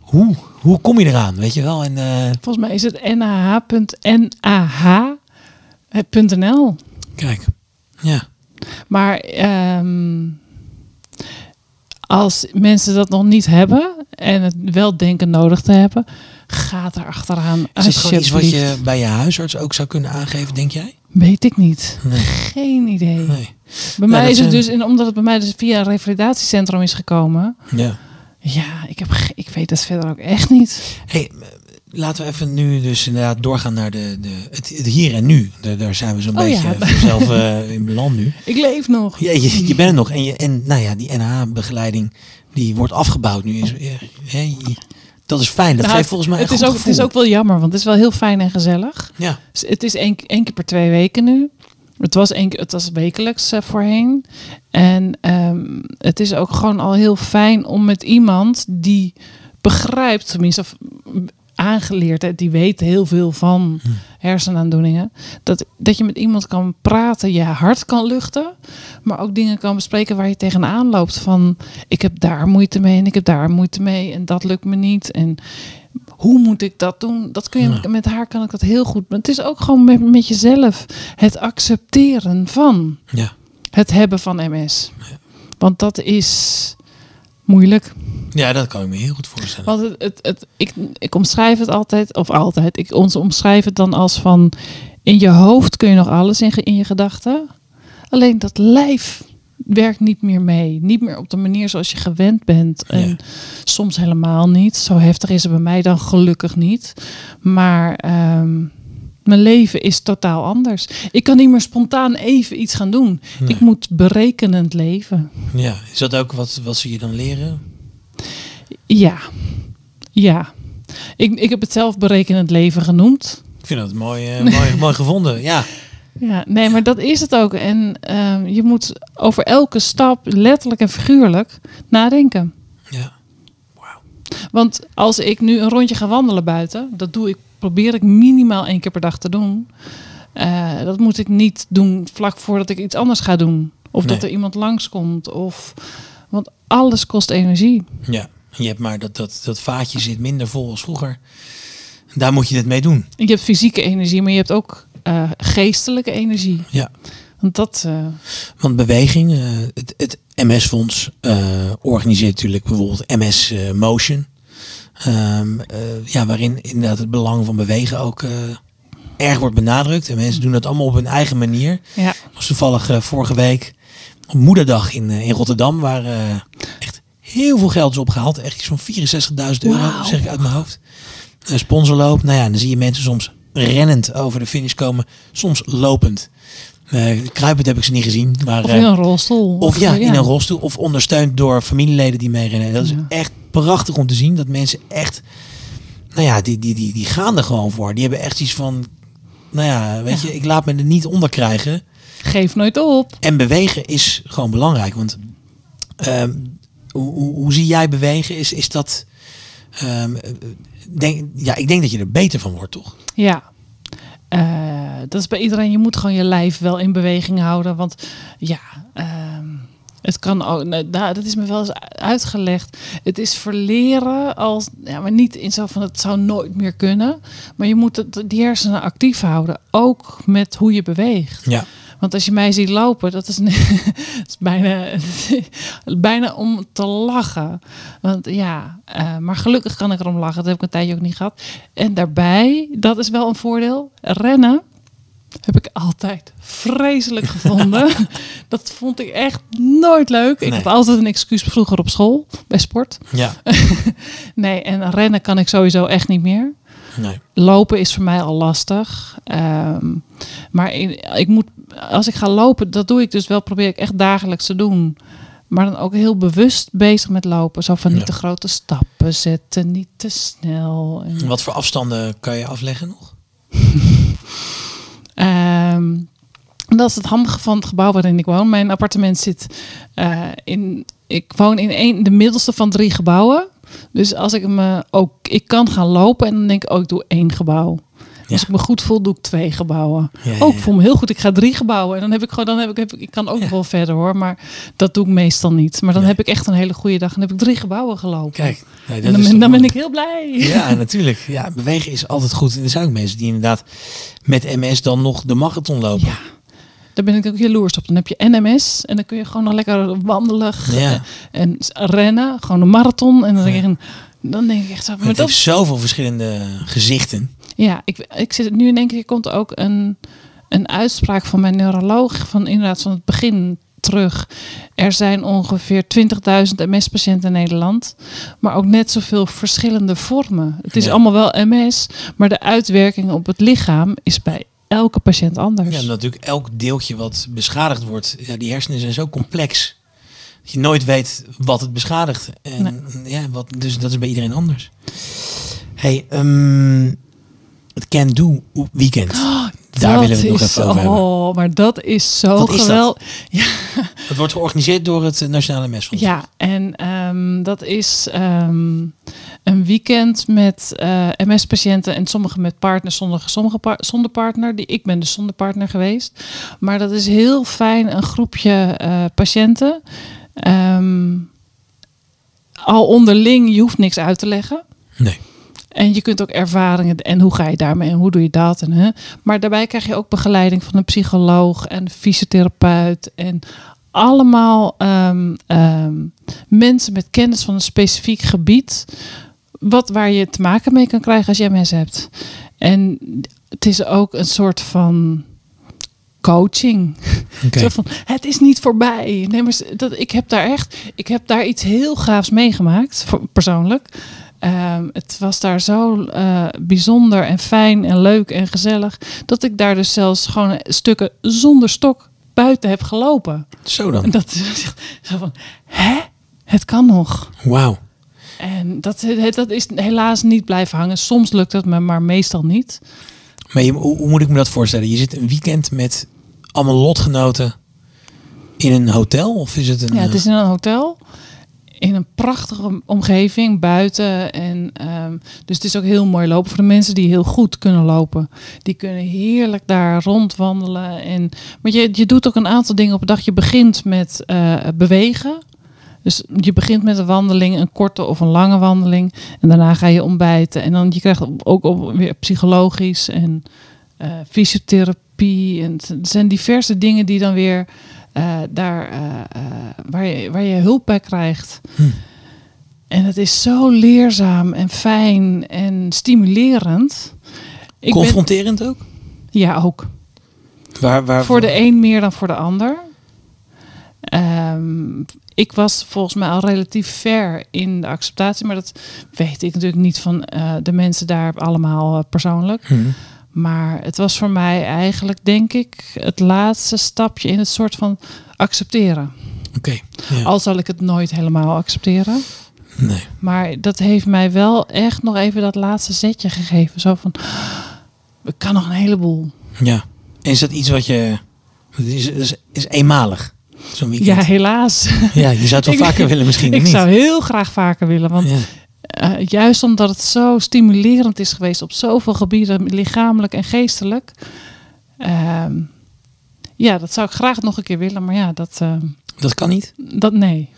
Speaker 1: Hoe, hoe kom je eraan, weet je wel? En eh,
Speaker 2: Volgens mij is het nah.nah.nl.
Speaker 1: kijk, ja.
Speaker 2: Maar ehm, als mensen dat nog niet hebben en het wel denken nodig te hebben, ga er achteraan.
Speaker 1: Is het gewoon iets wat je bij je huisarts ook zou kunnen aangeven, denk jij?
Speaker 2: Weet ik niet.
Speaker 1: Nee.
Speaker 2: Geen idee.
Speaker 1: nee.
Speaker 2: Bij mij
Speaker 1: dat
Speaker 2: is het
Speaker 1: zijn-
Speaker 2: dus, en omdat het bij mij dus via een revalidatiecentrum is gekomen.
Speaker 1: Ja.
Speaker 2: Ja, ik, heb, ik weet het verder ook echt niet.
Speaker 1: Hey, laten we even nu dus inderdaad doorgaan naar de, de, het, het hier en nu. Daar, daar zijn we zo'n
Speaker 2: Oh
Speaker 1: beetje
Speaker 2: ja.
Speaker 1: zelf eh, in beland nu.
Speaker 2: Ik leef nog.
Speaker 1: Ja, je, je bent er nog. En, je, en nou ja, die NH-begeleiding die wordt afgebouwd nu. Is, ja, hè, je- dat is fijn. Dat
Speaker 2: Nou,
Speaker 1: geeft volgens mij
Speaker 2: het
Speaker 1: een
Speaker 2: is, ook, het is ook wel jammer, want het is wel heel fijn en gezellig.
Speaker 1: Ja,
Speaker 2: Dus Het is één, één keer per twee weken nu. Het was, één, keer- het was wekelijks eh, voorheen. En ehm, het is ook gewoon al heel fijn om met iemand die begrijpt, tenminste of, aangeleerd, die weet heel veel van hersenaandoeningen. Dat, dat je met iemand kan praten, je hart kan luchten, maar ook dingen kan bespreken waar je tegenaan loopt. Van ik heb daar moeite mee en ik heb daar moeite mee en dat lukt me niet. En hoe moet ik dat doen? Dat kun je
Speaker 1: Ja.
Speaker 2: met haar kan ik dat heel goed. Maar het is ook gewoon met, met jezelf het accepteren van
Speaker 1: Ja.
Speaker 2: het hebben van MS. Want dat is moeilijk.
Speaker 1: ja, dat kan ik me heel goed voorstellen.
Speaker 2: Want het, het, het, ik, ik omschrijf het altijd, of altijd, ik ons omschrijf het dan als van in je hoofd kun je nog alles in, in je gedachten. Alleen dat lijf werkt niet meer mee. Niet meer op de manier zoals je gewend bent. En
Speaker 1: Ja.
Speaker 2: soms helemaal niet. Zo heftig is het bij mij dan gelukkig niet. Maar ehm, mijn leven is totaal anders. Ik kan niet meer spontaan even iets gaan doen.
Speaker 1: Nee.
Speaker 2: Ik moet berekenend leven.
Speaker 1: Ja, is dat ook wat, wat ze je dan leren?
Speaker 2: Ja, ja. Ik, ik heb het zelf berekenend leven genoemd.
Speaker 1: Ik vind dat mooi, eh, mooi, mooi gevonden. Ja.
Speaker 2: Ja, nee, maar dat is het ook. En ehm, je moet over elke stap, letterlijk en figuurlijk, nadenken.
Speaker 1: ja.
Speaker 2: Want als ik nu een rondje ga wandelen buiten, dat doe ik, probeer ik minimaal één keer per dag te doen. Eh, dat moet ik niet doen vlak voordat ik iets anders ga doen. Of dat er iemand langskomt. Of, want alles kost energie.
Speaker 1: Ja. Je hebt maar dat, dat, dat vaatje zit minder vol als vroeger. Daar moet je het mee doen.
Speaker 2: Je hebt fysieke energie, maar je hebt ook eh, geestelijke energie.
Speaker 1: Ja.
Speaker 2: Want dat, eh,
Speaker 1: Want beweging, het, het MS-fonds organiseert natuurlijk bijvoorbeeld MS Motion. Ehm, eh, ja, waarin inderdaad het belang van bewegen ook eh, erg wordt benadrukt. En mensen doen dat allemaal op hun eigen manier.
Speaker 2: ja,
Speaker 1: was toevallig eh, vorige week op moederdag in, in Rotterdam, waar echt heel veel geld is opgehaald. Echt van 64.000 euro, zeg ik uit mijn hoofd. Een sponsorloop. Nou ja, dan zie je mensen soms rennend over de finish komen, soms lopend. Kruipend heb ik ze niet gezien. Maar,
Speaker 2: of in een rolstoel.
Speaker 1: of ja, in een rolstoel. Of ondersteund door familieleden die meerennen. Dat is
Speaker 2: Ja.
Speaker 1: echt prachtig om te zien. Dat mensen echt... Nou ja, die, die, die, die gaan er gewoon voor. Die hebben echt iets van... Nou ja, weet je, ik laat me er niet onder krijgen.
Speaker 2: Geef nooit op.
Speaker 1: En bewegen is gewoon belangrijk. Want ehm, hoe, hoe, hoe zie jij bewegen? Is, is dat... ehm, eh, denk, ja, ik denk dat je er beter van wordt, toch?
Speaker 2: Ja. Eh, dat is bij iedereen. Je moet gewoon je lijf wel in beweging houden. Want ja, ehm, het kan ook. nou, dat is me wel eens uitgelegd. Het is verleren als. Ja, maar niet in zo van het zou nooit meer kunnen. Maar je moet het, die hersenen actief houden. Ook met hoe je beweegt.
Speaker 1: Ja.
Speaker 2: Want als je mij ziet lopen, dat is, dat is bijna, bijna om te lachen. Want ja, eh, maar gelukkig kan ik erom lachen. Dat heb ik een tijdje ook niet gehad. En daarbij, dat is wel een voordeel. Rennen heb ik altijd vreselijk gevonden. dat vond ik echt nooit leuk. Ik
Speaker 1: Nee.
Speaker 2: had altijd een excuus vroeger op school, bij sport.
Speaker 1: Ja.
Speaker 2: Nee, en rennen kan ik sowieso echt niet meer.
Speaker 1: Nee.
Speaker 2: Lopen is voor mij al lastig. Ehm, maar ik, ik moet, als ik ga lopen, dat doe ik dus wel, probeer ik echt dagelijks te doen. Maar dan ook heel bewust bezig met lopen. Zo van niet
Speaker 1: Ja.
Speaker 2: te grote stappen zetten, niet te snel. En,
Speaker 1: Wat voor afstanden kan je afleggen nog?
Speaker 2: Ehm, dat is het handige van het gebouw waarin ik woon. Mijn appartement zit eh, in. Ik woon in een, de middelste van drie gebouwen. Dus als ik me ook. Ik kan gaan lopen en dan denk ik, oh, ik doe één gebouw. Als ik me goed voel, doe ik twee gebouwen.
Speaker 1: Ja,
Speaker 2: Oh, voel me heel goed. Ik ga drie gebouwen. En dan heb ik gewoon, dan heb ik, heb ik, ik kan ook nog wel verder hoor. Maar dat doe ik meestal niet. Maar dan
Speaker 1: Nee.
Speaker 2: heb ik echt een hele goede dag. En dan heb ik drie gebouwen gelopen.
Speaker 1: Kijk, nee,
Speaker 2: en dan,
Speaker 1: is
Speaker 2: ben, dan ik heel blij.
Speaker 1: Ja, natuurlijk. Ja, bewegen is altijd goed. En er zijn ook mensen die inderdaad met MS dan nog de marathon lopen.
Speaker 2: Ja. Daar ben ik ook jaloers op. Dan heb je NMS en dan kun je gewoon nog lekker wandelen
Speaker 1: Ja.
Speaker 2: en rennen. Gewoon een marathon. En dan denk ik, dan denk ik echt zo.
Speaker 1: Maar het
Speaker 2: dat,
Speaker 1: heeft zoveel verschillende gezichten.
Speaker 2: Ja, ik, ik zit nu in één keer komt er ook een, een uitspraak van mijn neuroloog van inderdaad van het begin terug. Er zijn ongeveer 20.000 MS-patiënten in Nederland, maar ook net zoveel verschillende vormen. Het is
Speaker 1: Ja.
Speaker 2: allemaal wel MS, maar de uitwerking op het lichaam is bij elke patiënt anders.
Speaker 1: Ja, natuurlijk elk deeltje wat beschadigd wordt. Ja, die hersenen zijn zo complex. Dat je nooit weet wat het beschadigt. En, ja, wat, dus dat is bij iedereen anders. Hey, ehm, het Can Do weekend. Daar willen we het nog even over hebben.
Speaker 2: Oh, maar dat is zo
Speaker 1: Wat is dat?
Speaker 2: geweldig. Ja,
Speaker 1: Het wordt georganiseerd door het eh, Nationale MS-fonds.
Speaker 2: ja, en ehm, dat is ehm, een weekend met eh, MS-patiënten en sommige met partners, sommige, sommige par- zonder partner. Die, ik ben dus zonder partner geweest. Maar dat is heel fijn, een groepje eh, patiënten. Ehm, al onderling, je hoeft niks uit te leggen.
Speaker 1: Nee.
Speaker 2: En je kunt ook ervaringen en hoe ga je daarmee en hoe doe je dat. En, hè? Maar daarbij krijg je ook begeleiding van een psycholoog en fysiotherapeut. En allemaal ehm, ehm, mensen met kennis van een specifiek gebied. Wat waar je te maken mee kan krijgen als je MS hebt. En het is ook een soort van coaching.
Speaker 1: Oké.
Speaker 2: Zo van, het is niet voorbij. Nee, maar dat, ik heb daar echt, ik heb daar iets heel gaafs meegemaakt, voor, persoonlijk. Ehm, het was daar zo eh, bijzonder en fijn en leuk en gezellig, dat ik daar dus zelfs gewoon stukken zonder stok buiten heb gelopen.
Speaker 1: Zo
Speaker 2: En
Speaker 1: dan.
Speaker 2: dat zo van, hè? Het kan nog.
Speaker 1: Wauw.
Speaker 2: En dat, dat is helaas niet blijven hangen. Soms lukt het me, maar meestal niet.
Speaker 1: Maar je, hoe, moet ik me dat voorstellen? Je zit een weekend met allemaal lotgenoten in een hotel? Of is het een...
Speaker 2: Ja, het
Speaker 1: eh,
Speaker 2: is in een hotel. In een prachtige omgeving buiten. En, ehm, dus het is ook heel mooi lopen voor de mensen die heel goed kunnen lopen. Die kunnen heerlijk daar rondwandelen. En, maar je, je doet ook een aantal dingen op een dag. Je begint met eh, bewegen. Dus je begint met een wandeling, een korte of een lange wandeling. En daarna ga je ontbijten. En dan je krijgt ook weer psychologisch en eh, fysiotherapie. En het zijn diverse dingen die dan weer eh, daar eh, eh, waar, je, waar je hulp bij krijgt.
Speaker 1: Hm.
Speaker 2: En het is zo leerzaam en fijn en stimulerend. Ik ben,
Speaker 1: confronterend ook?
Speaker 2: ja, ook.
Speaker 1: Waar, waar,
Speaker 2: Voor de een meer dan voor de ander. Ehm, ik was volgens mij al relatief ver in de acceptatie, maar dat weet ik natuurlijk niet van de mensen daar allemaal persoonlijk.
Speaker 1: Hm.
Speaker 2: Maar het was voor mij eigenlijk, denk ik, het laatste stapje in het soort van accepteren.
Speaker 1: Oké. Ja.
Speaker 2: Al zal ik het nooit helemaal accepteren.
Speaker 1: Nee.
Speaker 2: Maar dat heeft mij wel echt nog even dat laatste zetje gegeven. Zo van, ik kan nog een heleboel.
Speaker 1: Ja. En is dat iets wat je... Is, is, is eenmalig, zo'n
Speaker 2: Ja, helaas.
Speaker 1: Ja, je zou het wel vaker willen misschien,
Speaker 2: Ik
Speaker 1: niet?
Speaker 2: zou heel graag vaker willen. Want
Speaker 1: Ja.
Speaker 2: Eh, juist omdat het zo stimulerend is geweest op zoveel gebieden, lichamelijk en geestelijk. ehm, ja, dat zou ik graag nog een keer willen. Maar ja, dat, eh,
Speaker 1: Dat kan niet?
Speaker 2: dat nee.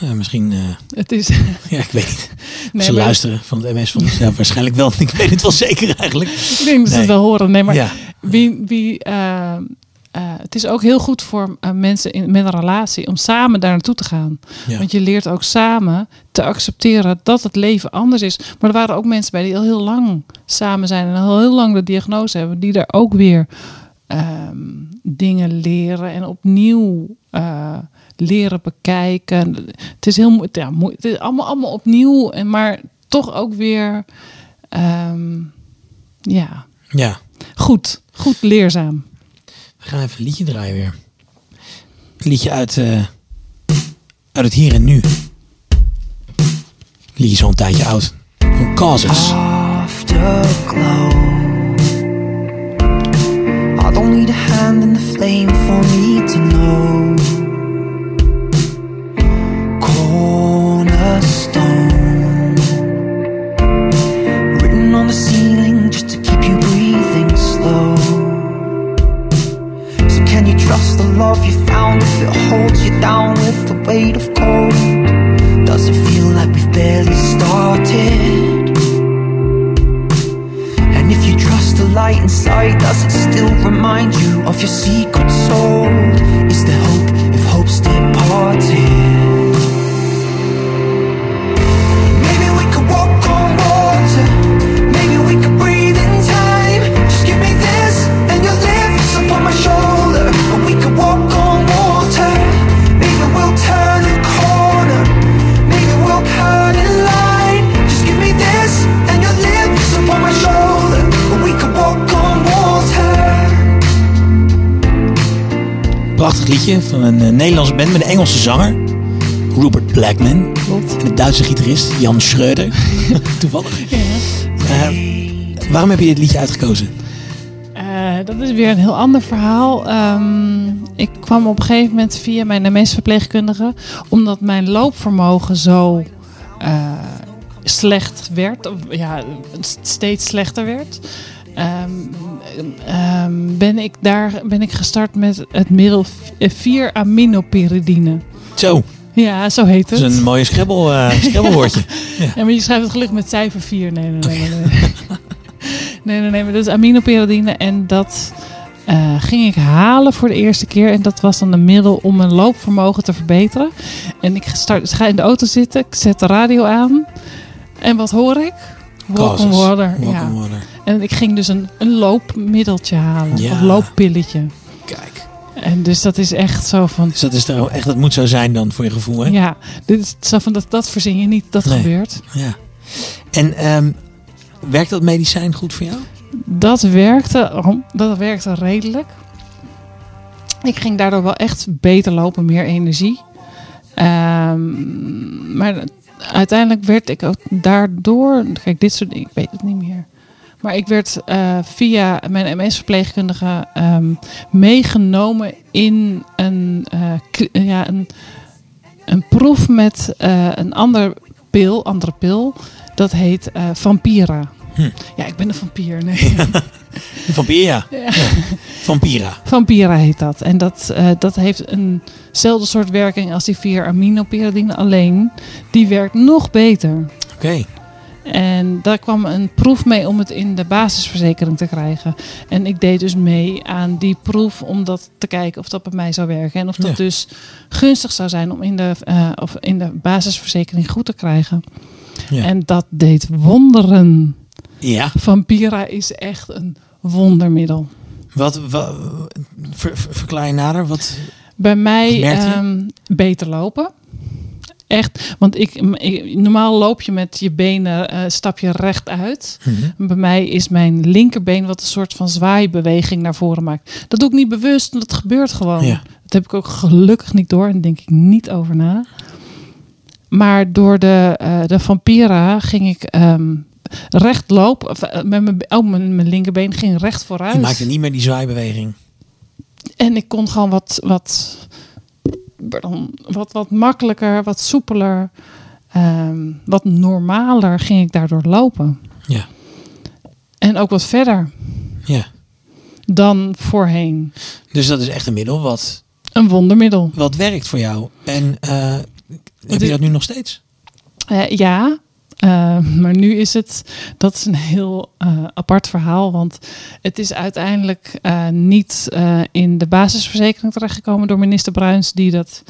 Speaker 1: Ja, misschien... eh,
Speaker 2: Het is.
Speaker 1: ja, ik weet niet.
Speaker 2: Nee,
Speaker 1: Ze luisteren van het MS Fonds. Ja, waarschijnlijk wel. Ik weet het wel zeker eigenlijk.
Speaker 2: Ik denk dat ze het wel horen. Nee, maar
Speaker 1: Ja.
Speaker 2: wie, wie, eh, het is ook heel goed voor eh, mensen in, met een relatie om samen daar naartoe te gaan.
Speaker 1: Ja.
Speaker 2: Want je leert ook samen te accepteren dat het leven anders is. Maar er waren ook mensen bij die al heel lang samen zijn en al heel lang de diagnose hebben, die daar ook weer ehm, dingen leren en opnieuw eh, leren bekijken. Het is heel ja, het is allemaal, allemaal opnieuw, en maar toch ook weer. ehm, ja,
Speaker 1: ja.
Speaker 2: goed. Goed leerzaam.
Speaker 1: We gaan even een liedje draaien weer. Een liedje uit, eh, uit het hier en nu. Het liedje is een tijdje oud. Van Causes.
Speaker 3: afterglow. I don't need a hand in the flame for me to know.
Speaker 1: Met een Engelse zanger. Rupert Blackman.
Speaker 2: Klopt.
Speaker 1: En een Duitse gitarist Jan Schreuder. Toevallig.
Speaker 2: Ja.
Speaker 1: Eh, waarom heb je dit liedje uitgekozen?
Speaker 2: Eh, dat is weer een heel ander verhaal. Ehm, ik kwam op een gegeven moment via mijn MS-verpleegkundige, omdat mijn loopvermogen zo eh, slecht werd, of, ja, steeds slechter werd. ehm, ehm, ben ik daar ben ik gestart met het middel 4-aminopyridine.
Speaker 1: Zo,
Speaker 2: Ja, zo heet
Speaker 1: dat
Speaker 2: het.
Speaker 1: is een mooie schrebbel, eh schrebbelwoordje.
Speaker 2: Ja, maar je schrijft het gelukkig met cijfer 4. Nee, nee, nee. Nee, nee, nee, nee, maar dat is aminopyridine. En dat eh, ging ik halen voor de eerste keer. En dat was dan een middel om mijn loopvermogen te verbeteren. En ik start, ga in de auto zitten. Ik zet de radio aan. En wat hoor ik? Walk on water.
Speaker 1: Walk
Speaker 2: ja.
Speaker 1: on water.
Speaker 2: En ik ging dus een, een loopmiddeltje halen.
Speaker 1: Ja.
Speaker 2: Of looppilletje. En dus dat is echt zo van...
Speaker 1: Dus dat is er echt, dat moet zo zijn dan voor je gevoel, hè?
Speaker 2: Ja, dit is zo van dat, dat verzin je niet. Dat
Speaker 1: Nee.
Speaker 2: gebeurt.
Speaker 1: Ja. En ehm, werkt dat medicijn goed voor jou?
Speaker 2: Dat werkte, dat werkte redelijk. Ik ging daardoor wel echt beter lopen, meer energie. Ehm, maar uiteindelijk werd ik ook daardoor, kijk, dit soort dingen, ik weet het niet meer. Maar ik werd eh, via mijn MS-verpleegkundige ehm, meegenomen in een, eh, k- ja, een, een proef met eh, een ander pil, andere pil. Dat heet eh, Vampira.
Speaker 1: Hm.
Speaker 2: Ja, ik ben een vampier. Nee.
Speaker 1: Vampira.
Speaker 2: Ja.
Speaker 1: Vampira.
Speaker 2: Vampira heet dat. En dat, eh, dat heeft eenzelfde soort werking als die 4-aminopyridine. Alleen, die werkt nog beter.
Speaker 1: Oké.
Speaker 2: En daar kwam een proef mee om het in de basisverzekering te krijgen. En ik deed dus mee aan die proef om dat te kijken of dat bij mij zou werken. En of dat
Speaker 1: Ja.
Speaker 2: dus gunstig zou zijn om in de, eh, of in de basisverzekering goed te krijgen.
Speaker 1: Ja.
Speaker 2: En dat deed wonderen.
Speaker 1: Ja.
Speaker 2: Vampira is echt een wondermiddel.
Speaker 1: Wat, wa- ver- ver- verklaar je nader? Wat,
Speaker 2: Bij mij
Speaker 1: Wat
Speaker 2: ehm, beter lopen. Echt, want ik, ik- normaal loop je met je benen, eh stap je recht uit.
Speaker 1: Mhm.
Speaker 2: Bij mij is mijn linkerbeen wat een soort van zwaaibeweging naar voren maakt. Dat doe ik niet bewust, dat gebeurt gewoon.
Speaker 1: Ja.
Speaker 2: Dat heb ik ook gelukkig niet door en denk ik niet over na. Maar door de, eh, de Vampira ging ik ehm, recht lopen. Eh, met mijn, oh, mijn, mijn linkerbeen ging recht vooruit.
Speaker 1: Je maakte niet meer die zwaaibeweging.
Speaker 2: En ik kon gewoon wat, wat, pardon, wat, wat makkelijker, wat soepeler, ehm, wat normaler ging ik daardoor lopen.
Speaker 1: Ja.
Speaker 2: En ook wat verder
Speaker 1: Ja.
Speaker 2: dan voorheen.
Speaker 1: Dus dat is echt een middel wat,
Speaker 2: Een wondermiddel.
Speaker 1: wat werkt voor jou. En eh, heb je dat nu nog steeds?
Speaker 2: Eh, ja, eh, maar nu is het, dat is een heel eh, apart verhaal, want het is uiteindelijk eh, niet in de basisverzekering terechtgekomen door minister Bruins, die dat,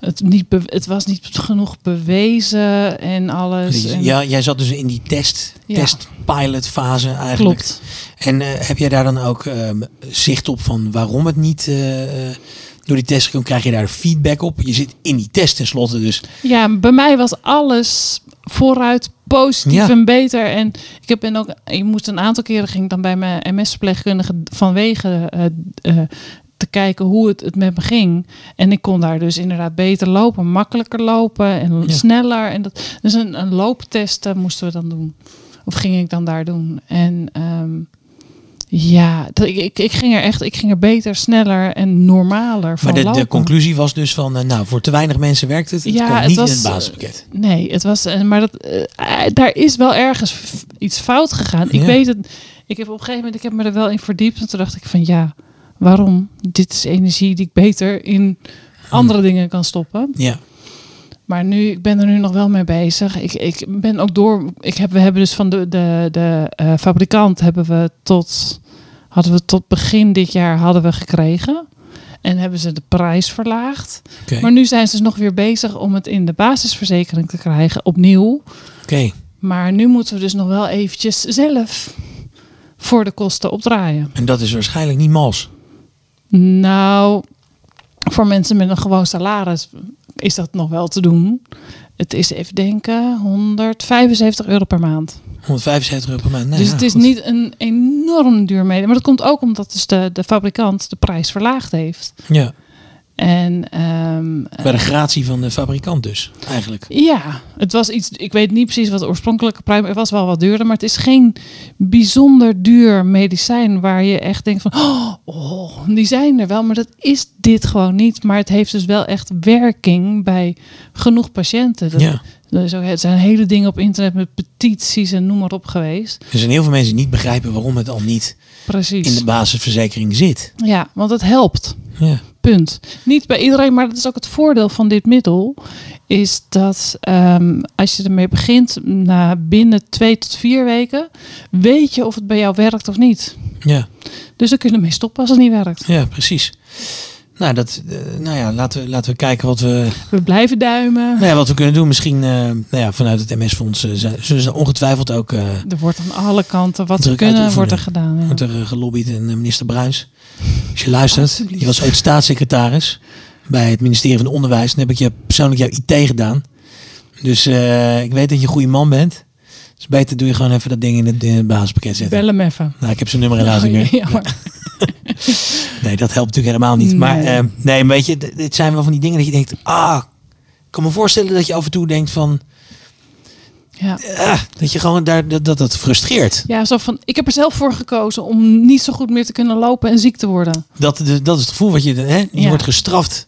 Speaker 2: het, niet het was niet genoeg bewezen en alles. En-
Speaker 1: Ja, jij zat dus in die test,
Speaker 2: Ja.
Speaker 1: test-pilot fase eigenlijk.
Speaker 2: klopt.
Speaker 1: En heb jij daar dan ook ehm, zicht op van waarom het niet door die test? Krijg je daar feedback op? Je zit in die test tenslotte, dus
Speaker 2: Ja, bij mij was alles vooruit positief
Speaker 1: Ja.
Speaker 2: en beter. En ik heb ben ook, ik moest een aantal keren ging dan bij mijn MS-verpleegkundige vanwege eh, eh, te kijken hoe het, het met me ging. En ik kon daar dus inderdaad beter lopen, makkelijker lopen en
Speaker 1: Ja.
Speaker 2: sneller. En dat, dus een, een looptest eh, moesten we dan doen. Of ging ik dan daar doen. En ehm, ja, ik, ik, ik ging er echt, ik ging er beter, sneller en normaler van
Speaker 1: Maar de, de conclusie was dus van, eh, nou, voor te weinig mensen werkt het. Het
Speaker 2: Ja,
Speaker 1: komt
Speaker 2: het
Speaker 1: niet
Speaker 2: was,
Speaker 1: in het basispakket.
Speaker 2: Nee, het was, eh, maar dat, eh, eh, daar is wel ergens iets fout gegaan. Ik weet het. Ik heb op een gegeven moment, ik heb me er wel in verdiept. En toen dacht ik van ja, waarom? Dit is energie die ik beter in andere dingen kan stoppen.
Speaker 1: Ja,
Speaker 2: Maar nu, ik ben er nu nog wel mee bezig. Ik, ik ben ook door. Ik heb, we hebben dus van de, de, de eh, fabrikant hebben we tot hadden we tot begin dit jaar hadden we gekregen. En hebben ze de prijs verlaagd. Maar nu zijn ze dus nog weer bezig om het in de basisverzekering te krijgen, opnieuw.
Speaker 1: Oké.
Speaker 2: Maar nu moeten we dus nog wel eventjes zelf voor de kosten opdraaien.
Speaker 1: En dat is waarschijnlijk niet mals.
Speaker 2: Nou, voor mensen met een gewoon salaris is dat nog wel te doen. Het is even denken, 175 euro per maand.
Speaker 1: 175 euro per maand. Nee,
Speaker 2: dus
Speaker 1: ja,
Speaker 2: het is
Speaker 1: goed.
Speaker 2: niet een enorm duur mede. Maar dat komt ook omdat dus de, de fabrikant de prijs verlaagd heeft.
Speaker 1: Ja,
Speaker 2: En ehm,
Speaker 1: Bij de gratie van de fabrikant dus, eigenlijk.
Speaker 2: ja, het was iets. Ik weet niet precies wat de oorspronkelijke prijs. Het was wel wat duurder, maar het is geen bijzonder duur medicijn waar je echt denkt van, oh, oh, die zijn er wel, maar dat is dit gewoon niet. Maar het heeft dus wel echt werking bij genoeg patiënten. Dat,
Speaker 1: Ja.
Speaker 2: er zijn hele dingen op internet met petities en noem maar op geweest.
Speaker 1: Er zijn heel veel mensen die niet begrijpen waarom het al niet
Speaker 2: Precies.
Speaker 1: in de basisverzekering zit.
Speaker 2: Ja, want het helpt.
Speaker 1: Ja.
Speaker 2: Punt. Niet bij iedereen, maar dat is ook het voordeel van dit middel. Is dat ehm, als je ermee begint, na binnen twee tot vier weken, weet je of het bij jou werkt of niet.
Speaker 1: Ja.
Speaker 2: Dus dan kun je ermee stoppen als het niet werkt.
Speaker 1: ja, precies. Nou, dat, eh, nou ja, laten we, laten we kijken wat we,
Speaker 2: We blijven duimen.
Speaker 1: nou ja, wat we kunnen doen. Misschien eh, nou ja, vanuit het MS-fonds eh, zijn- zullen ze ongetwijfeld ook uh,
Speaker 2: Er wordt aan alle kanten wat ze kunnen, wordt er gedaan. Ja.
Speaker 1: wordt er eh, gelobbyd. En eh, minister Bruins, als je luistert, je was ooit staatssecretaris bij het ministerie van Onderwijs. Dan heb ik je persoonlijk jouw IT gedaan. Dus eh, ik weet dat je een goede man bent. Dus beter doe je gewoon even dat ding in het, in het basispakket zetten.
Speaker 2: Bel hem even.
Speaker 1: Nou, ik heb zijn nummer helaas niet meer. Nee, dat helpt natuurlijk helemaal niet.
Speaker 2: Nee.
Speaker 1: Maar eh, nee, weet je, dit zijn wel van die dingen dat je denkt, ah, ik kan me voorstellen dat je af en toe denkt van,
Speaker 2: ja.
Speaker 1: ah, dat je gewoon daar, dat, dat, dat frustreert.
Speaker 2: ja, zo van, ik heb er zelf voor gekozen om niet zo goed meer te kunnen lopen en ziek te worden.
Speaker 1: Dat, dat is het gevoel wat je, hè, je
Speaker 2: Ja.
Speaker 1: wordt gestraft.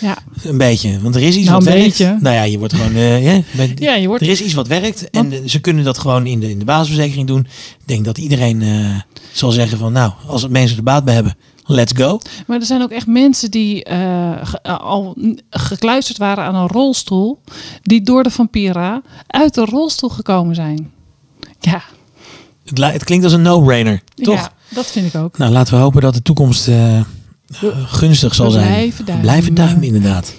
Speaker 2: Ja,
Speaker 1: Een beetje, want er is iets
Speaker 2: Nou,
Speaker 1: wat
Speaker 2: een
Speaker 1: werkt.
Speaker 2: beetje.
Speaker 1: Nou ja, je wordt gewoon, eh, ja, bij-
Speaker 2: ja je wordt
Speaker 1: er is iets wat werkt en eh, ze kunnen dat gewoon in de, in de basisverzekering doen. Ik denk dat iedereen eh, zal zeggen van, nou, als mensen er baat bij hebben, let's go.
Speaker 2: Maar er zijn ook echt mensen die ge- al gekluisterd waren aan een rolstoel, die door de Vampira uit de rolstoel gekomen zijn. Ja,
Speaker 1: Het, het klinkt als een no-brainer, toch?
Speaker 2: Ja, dat vind ik ook.
Speaker 1: Nou, laten we hopen dat de toekomst gunstig zal zijn.
Speaker 2: blijven duimen.
Speaker 1: Blijven duimen, inderdaad.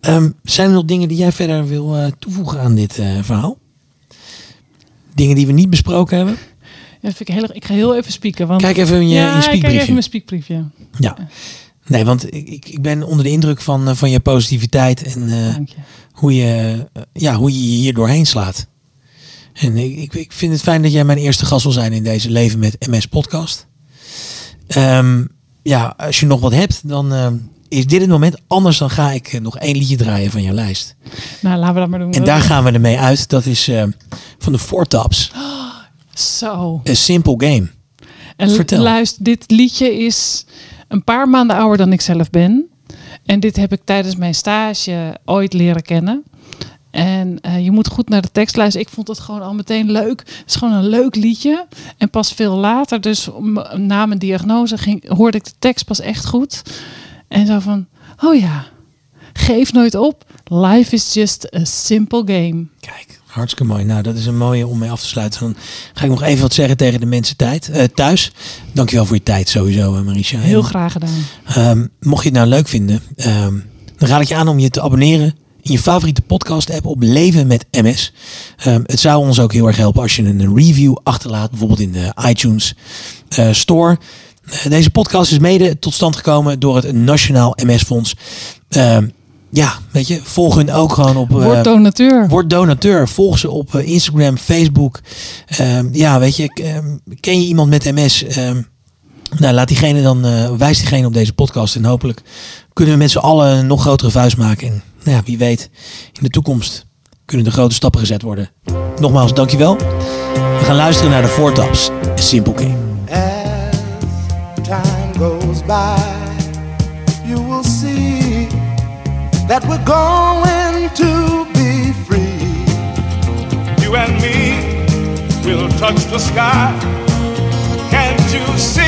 Speaker 1: Ehm, zijn er nog dingen die jij verder wil eh, toevoegen aan dit eh, verhaal? Dingen die we niet besproken hebben?
Speaker 2: Ja, vind ik, heel, ik ga heel even spieken. Want,
Speaker 1: Kijk even in je,
Speaker 2: ja,
Speaker 1: je
Speaker 2: kijk even mijn spiekbriefje.
Speaker 1: Ja. Nee, want ik, ik, ben onder de indruk van, eh, van je positiviteit en
Speaker 2: je.
Speaker 1: hoe, je, ja, hoe je hier doorheen slaat. En ik, ik, vind het fijn dat jij mijn eerste gast wil zijn in deze Leven met MS podcast. Ehm, ja, als je nog wat hebt, dan ehm, is dit het moment. Anders dan ga ik eh, nog één liedje draaien van jouw lijst.
Speaker 2: Nou, laten we dat maar doen.
Speaker 1: En daar gaan we ermee uit. Dat is eh, van de Four Tops.
Speaker 2: Zo.
Speaker 1: A Simple Game.
Speaker 2: En
Speaker 1: Vertel.
Speaker 2: luister, dit liedje is een paar maanden ouder dan ik zelf ben. En dit heb ik tijdens mijn stage ooit leren kennen. En eh, je moet goed naar de tekst luisteren. Ik vond het gewoon al meteen leuk. Het is gewoon een leuk liedje. En pas veel later, dus na mijn diagnose, ging, hoorde ik de tekst pas echt goed. En zo van, oh ja, geef nooit op. Life is just a simple game.
Speaker 1: Kijk, hartstikke mooi. Nou, dat is een mooie om mee af te sluiten. Dan ga ik nog even wat zeggen tegen de mensen tijd, eh, thuis. Dankjewel voor je tijd sowieso, eh, Marisha.
Speaker 2: Heel
Speaker 1: En,
Speaker 2: graag gedaan.
Speaker 1: ehm, mocht je het nou leuk vinden, ehm, dan raad ik je aan om je te abonneren in je favoriete podcast app op Leven met MS. Ehm, het zou ons ook heel erg helpen als je een review achterlaat, bijvoorbeeld in de iTunes eh, Store. Eh, deze podcast is mede tot stand gekomen door het Nationaal MS Fonds. Ehm, ja, weet je, volg hun ook gewoon op... eh,
Speaker 2: Word donateur.
Speaker 1: Word donateur. Volg ze op Instagram, Facebook. Ehm, ja, weet je, ken je iemand met MS? Nou, laat diegene dan, eh wijs diegene op deze podcast. En hopelijk kunnen we met z'n allen een nog grotere vuist maken. En nou ja, wie weet, in de toekomst kunnen er grote stappen gezet worden. Nogmaals, dankjewel. We gaan luisteren naar de Four Tops. A Simple Game.
Speaker 4: As time goes by, you will see that we're going to be free.
Speaker 5: You and me will touch the sky. Can't you see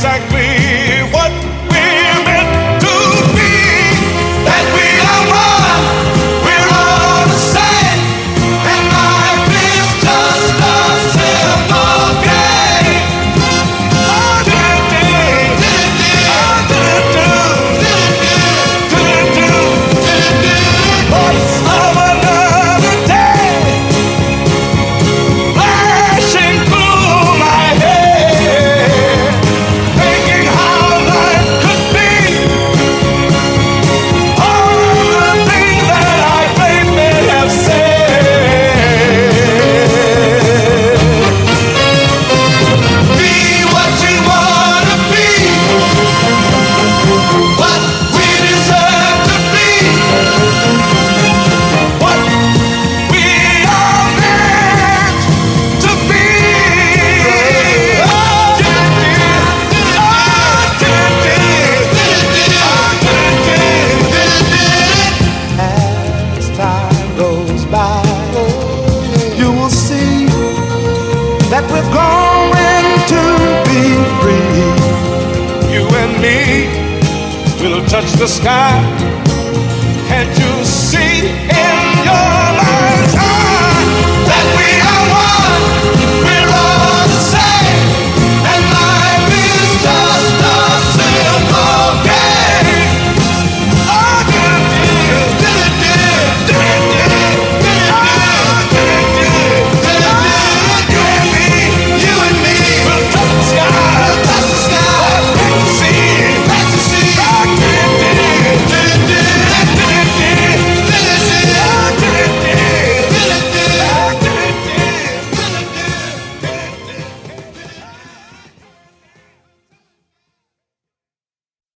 Speaker 5: exactly